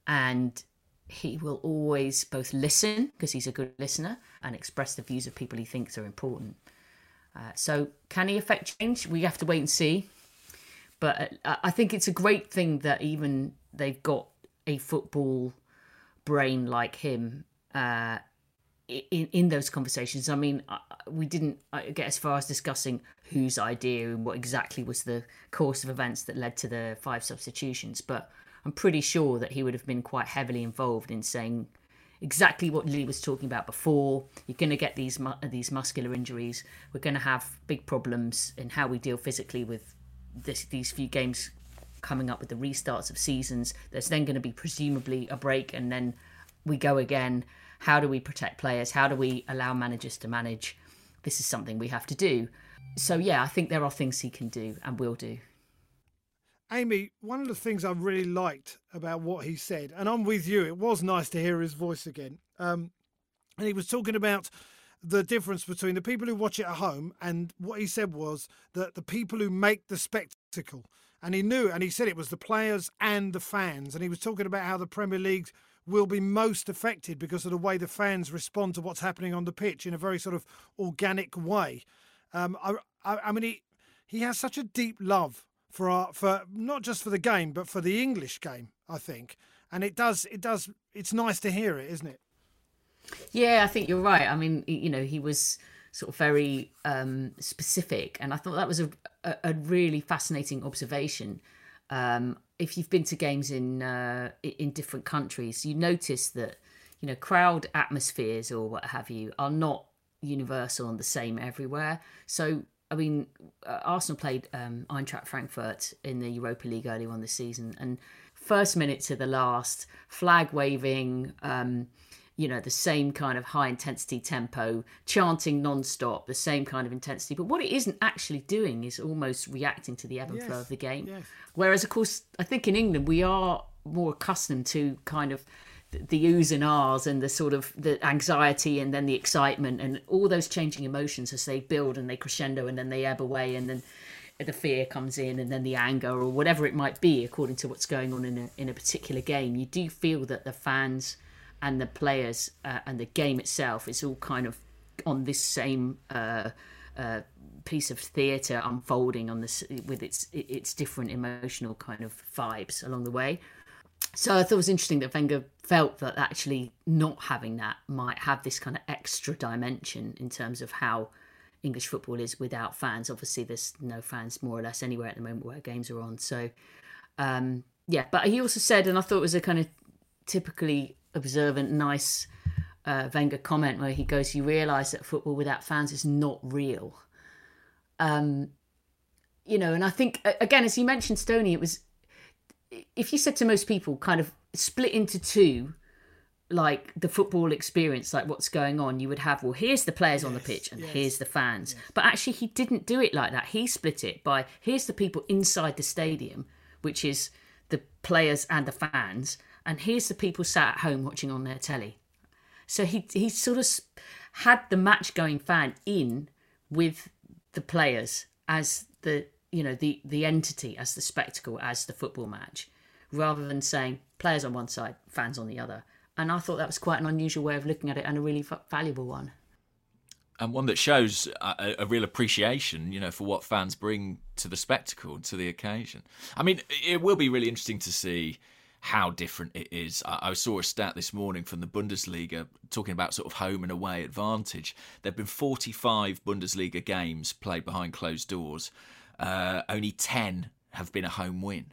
and he will always both listen because he's a good listener and express the views of people he thinks are important. Uh, so, can he affect change? We have to wait and see. But uh, I think it's a great thing that even they've got a football brain like him uh, in in those conversations. I mean, we didn't uh, get as far as discussing whose idea and what exactly was the course of events that led to the five substitutions, but I'm pretty sure that he would have been quite heavily involved in saying exactly what Lee was talking about before. You're going to get these uh, these muscular injuries. We're going to have big problems in how we deal physically with this, these few games coming up with the restarts of seasons. There's then going to be presumably a break, and then we go again. How do we protect players? How do we allow managers to manage? This is something we have to do. So, yeah, I think there are things he can do and will do. Amy, one of the things I really liked about what he said, and I'm with you, it was nice to hear his voice again. Um, and he was talking about the difference between the people who watch it at home and what he said was that the people who make the spectacle. And he knew, and he said it was the players and the fans. And he was talking about how the Premier League will be most affected because of the way the fans respond to what's happening on the pitch in a very sort of organic way. Um, I, I, I mean, he, he has such a deep love for our, for not just for the game, but for the English game. I think, and it does, it does. It's nice to hear it, isn't it? Yeah, I think you're right. I mean, you know, he was sort of very um, specific, and I thought that was a, a, a really fascinating observation. Um, if you've been to games in uh, in different countries, you notice that you know crowd atmospheres or what have you are not universal and the same everywhere. So I mean, uh, Arsenal played um, Eintracht Frankfurt in the Europa League earlier on this season, and first minute to the last, flag waving, um, you know, the same kind of high intensity tempo, chanting non-stop, the same kind of intensity. But what it isn't actually doing is almost reacting to the ebb and yes, flow of the game. Yes. Whereas, of course, I think in England we are more accustomed to kind of the oohs and ahs and the sort of the anxiety and then the excitement and all those changing emotions as they build and they crescendo and then they ebb away and then the fear comes in and then the anger or whatever it might be according to what's going on in a, in a particular game you do feel that the fans and the players uh, and the game itself is all kind of on this same uh, uh, piece of theatre unfolding on this with its its different emotional kind of vibes along the way so I thought it was interesting that Wenger felt that actually not having that might have this kind of extra dimension in terms of how English football is without fans. Obviously, there's no fans more or less anywhere at the moment where games are on. So, um, yeah, but he also said, and I thought it was a kind of typically observant, nice uh, Wenger comment where he goes, "You realise that football without fans is not real." Um, you know, and I think again, as you mentioned, Stony, it was if you said to most people, kind of split into two, like the football experience, like what's going on, you would have, well, here's the players yes, on the pitch and yes, here's the fans. Yes. But actually, he didn't do it like that. He split it by here's the people inside the stadium, which is the players and the fans, and here's the people sat at home watching on their telly. So he he sort of had the match going fan in with the players as the you know the the entity as the spectacle as the football match rather than saying players on one side fans on the other and i thought that was quite an unusual way of looking at it and a really valuable one and one that shows a, a, real appreciation, you know, for what fans bring to the spectacle, to the occasion. I mean, it will be really interesting to see how different it is. I, I saw a stat this morning from the Bundesliga talking about sort of home and away advantage. There have been 45 Bundesliga games played behind closed doors, uh, only 10 have been a home win.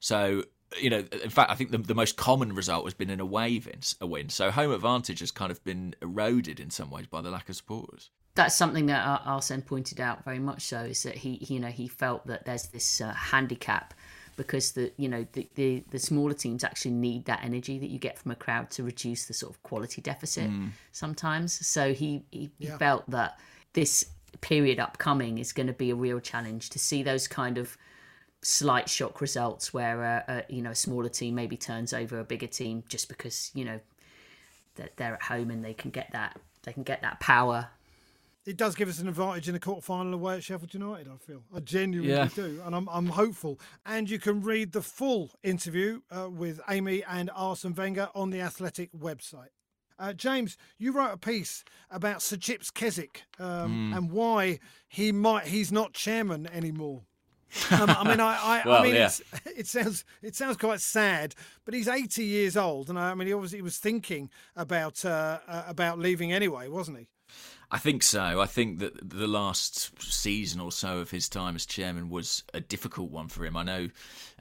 So, you know, in fact, I think the, the most common result has been an away win, a win. So home advantage has kind of been eroded in some ways by the lack of supporters. That's something that Arsene pointed out very much so is that he, you know, he felt that there's this uh, handicap because the you know the, the, the smaller teams actually need that energy that you get from a crowd to reduce the sort of quality deficit mm. sometimes. So he he, yeah. he felt that this period upcoming is going to be a real challenge to see those kind of slight shock results where a, uh, a, you know a smaller team maybe turns over a bigger team just because you know that they're at home and they can get that they can get that power. It does give us an advantage in the quarter final away at Sheffield United. I feel I genuinely yeah. do, and I'm I'm hopeful. And you can read the full interview uh, with Amy and Arsene Wenger on the Athletic website. Uh, James, you wrote a piece about Sir Chips Keswick um, mm. and why he might he's not chairman anymore. um, I mean, I, I, well, I mean, yeah. it sounds it sounds quite sad, but he's 80 years old, and I, I mean, he obviously was thinking about uh, uh, about leaving anyway, wasn't he? I think so. I think that the last season or so of his time as chairman was a difficult one for him. I know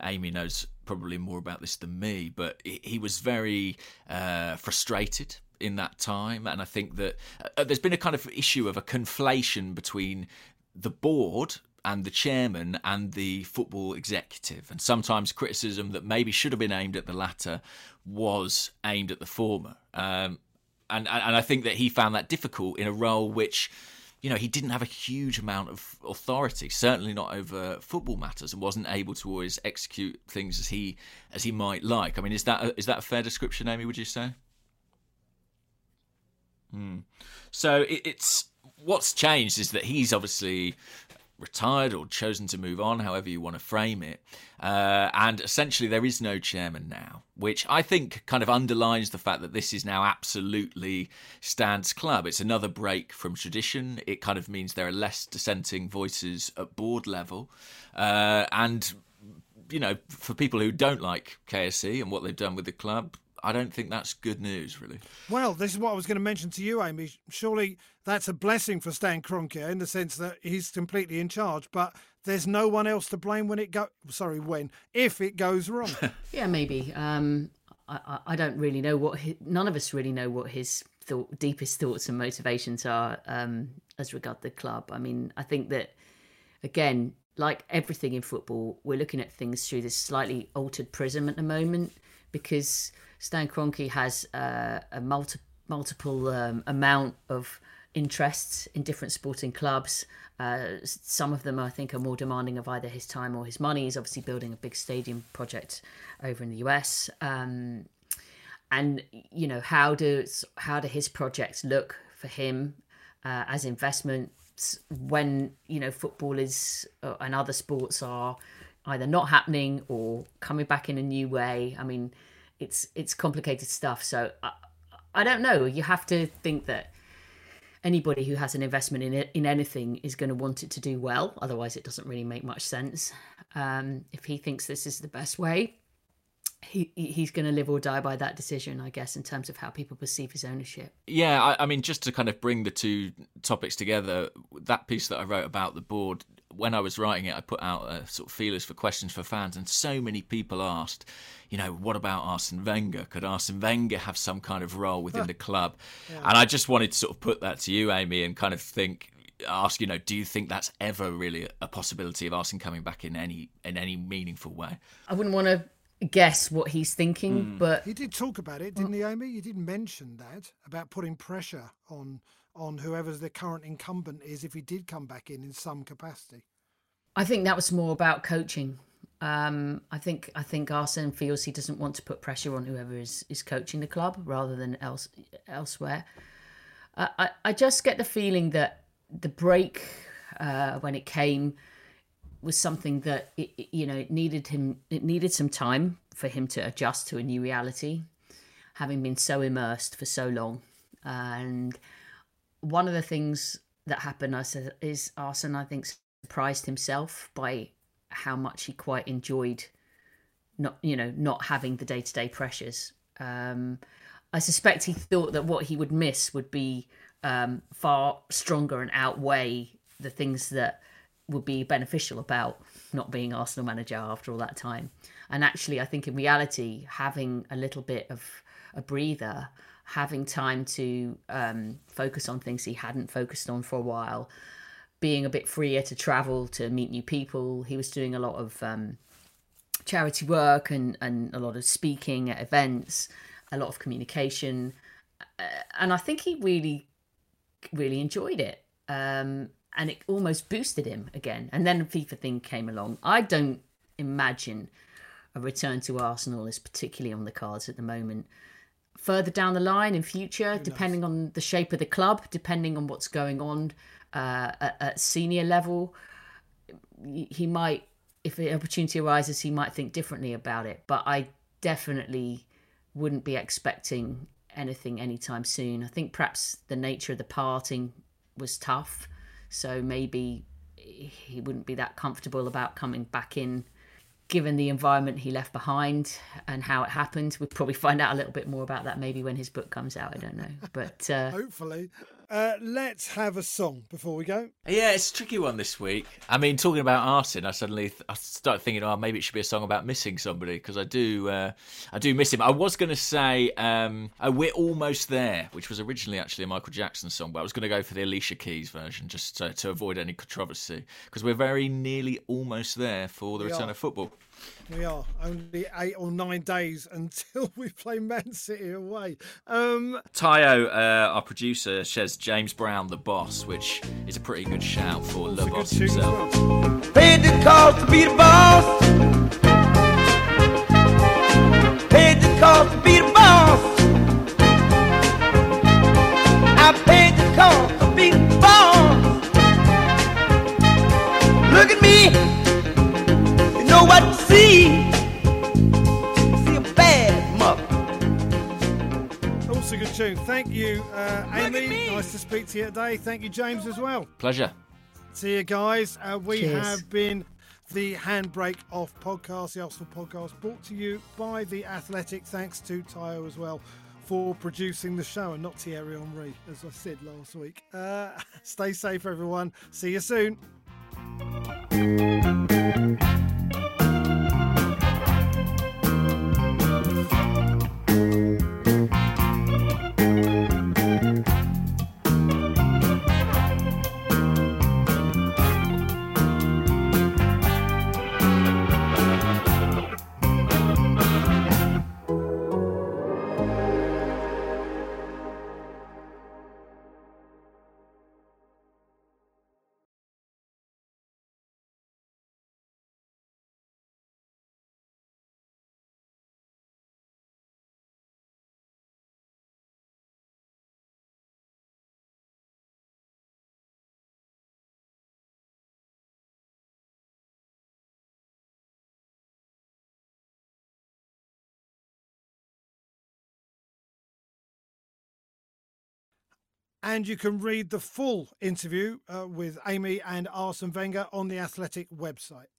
Amy knows probably more about this than me, but he was very uh, frustrated in that time. And I think that uh, there's been a kind of issue of a conflation between the board and the chairman and the football executive. And sometimes criticism that maybe should have been aimed at the latter was aimed at the former. Um, and, and I think that he found that difficult in a role which you know, he didn't have a huge amount of authority, certainly not over football matters, and wasn't able to always execute things as he as he might like. I mean, is that a, is that a fair description, Amy? Would you say? Hmm. So it, it's what's changed is that he's obviously retired or chosen to move on, however you want to frame it. Uh, and essentially, there is no chairman now, which I think kind of underlines the fact that this is now absolutely Stan's club. It's another break from tradition. It kind of means there are less dissenting voices at board level. Uh, and, you know, for people who don't like KSE and what they've done with the club, I don't think that's good news, really. Well, this is what I was going to mention to you, Amy. Surely that's a blessing for Stan Kroenke in the sense that he's completely in charge, but there's no one else to blame when it go. Sorry, when if it goes wrong. yeah, maybe. Um, I, I don't really know what his, none of us really know what his thought, deepest thoughts and motivations are um, as regard the club. I mean, I think that again, like everything in football, we're looking at things through this slightly altered prism at the moment because Stan Kroenke has uh, a multi- multiple um, amount of interests in different sporting clubs. Uh, some of them, I think, are more demanding of either his time or his money. He's obviously building a big stadium project over in the US. Um, and you know, how does how do his projects look for him uh, as investments when you know football is uh, and other sports are either not happening or coming back in a new way? I mean it's it's complicated stuff. So I, I don't know. You have to think that anybody who has an investment in it, in anything is going to want it to do well. Otherwise, it doesn't really make much sense. Um, if he thinks this is the best way, he he's going to live or die by that decision, I guess, in terms of how people perceive his ownership. Yeah, I, I mean, just to kind of bring the two topics together, that piece that I wrote about the board when I was writing it, I put out a sort of feelers for questions for fans, and so many people asked, you know, what about Arsene Wenger? Could Arsene Wenger have some kind of role within the club? Yeah. And I just wanted to sort of put that to you, Amy, and kind of think, ask, you know, do you think that's ever really a possibility of Arsene coming back in any in any meaningful way? I wouldn't want to guess what he's thinking, mm. but he did talk about it, didn't he, Amy? You did mention that about putting pressure on on whoever's the current incumbent is if he did come back in in some capacity? I think that was more about coaching. Um, I think I think Arsene feels he doesn't want to put pressure on whoever is, is coaching the club rather than else elsewhere. Uh, I I just get the feeling that the break uh, when it came was something that it, you know it needed him it needed some time for him to adjust to a new reality, having been so immersed for so long, and one of the things that happened I said, is Arsene, I think, surprised himself by how much he quite enjoyed not, you know, not having the day to day pressures. Um, I suspect he thought that what he would miss would be um, far stronger and outweigh the things that would be beneficial about not being Arsenal manager after all that time. And actually, I think in reality, having a little bit of a breather having time to um, focus on things he hadn't focused on for a while, being a bit freer to travel to meet new people. He was doing a lot of um, charity work and, and a lot of speaking at events, a lot of communication. Uh, and I think he really, really enjoyed it. Um, and it almost boosted him again. And then the FIFA thing came along. I don't imagine a return to Arsenal is particularly on the cards at the moment further down the line in future, depending on the shape of the club, depending on what's going on uh, at, at, senior level, he might, if the opportunity arises, he might think differently about it. But I definitely wouldn't be expecting anything anytime soon. I think perhaps the nature of the parting was tough, so maybe he wouldn't be that comfortable about coming back in given the environment he left behind and how it happened. We'll probably find out a little bit more about that maybe when his book comes out. I don't know, but uh... hopefully. Uh, let's have a song before we go. Yeah, it's a tricky one this week. I mean, talking about Arsene, I suddenly th- I started thinking, oh, maybe it should be a song about missing somebody because I do, uh, I do miss him. I was going to say, um, oh, "We're Almost There," which was originally actually a Michael Jackson song, but I was going to go for the Alicia Keys version just to, to avoid any controversy because we're very nearly almost there for the we return are. of football. We are only eight or nine days until we play Man City away. Um, Tayo, uh, our producer, says James Brown, the boss, which is a pretty good shout for the boss himself. Paid the cost to be the boss. Paid the cost to be the boss. I paid the cost to be the boss. Look at me know what to see. See a bad mother. Also, good tune. Thank you, uh, Amy. Nice to speak to you today. Thank you, James, as well. Pleasure. See you guys. Uh, we Cheers. have been the Handbrake Off podcast, the Arsenal podcast, brought to you by The Athletic. Thanks to Tyo as well for producing the show and not Thierry Henry, as I said last week. Uh, stay safe, everyone. See you soon. And you can read the full interview uh, with Amy and Arsene Wenger on the Athletic website.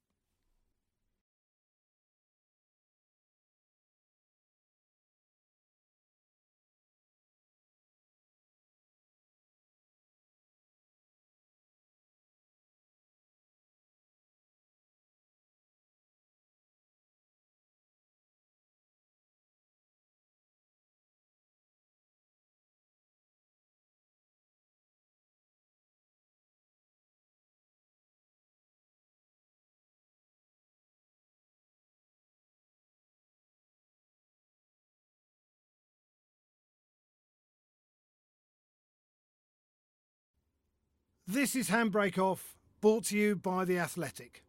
This is Handbrake Off, brought to you by The Athletic.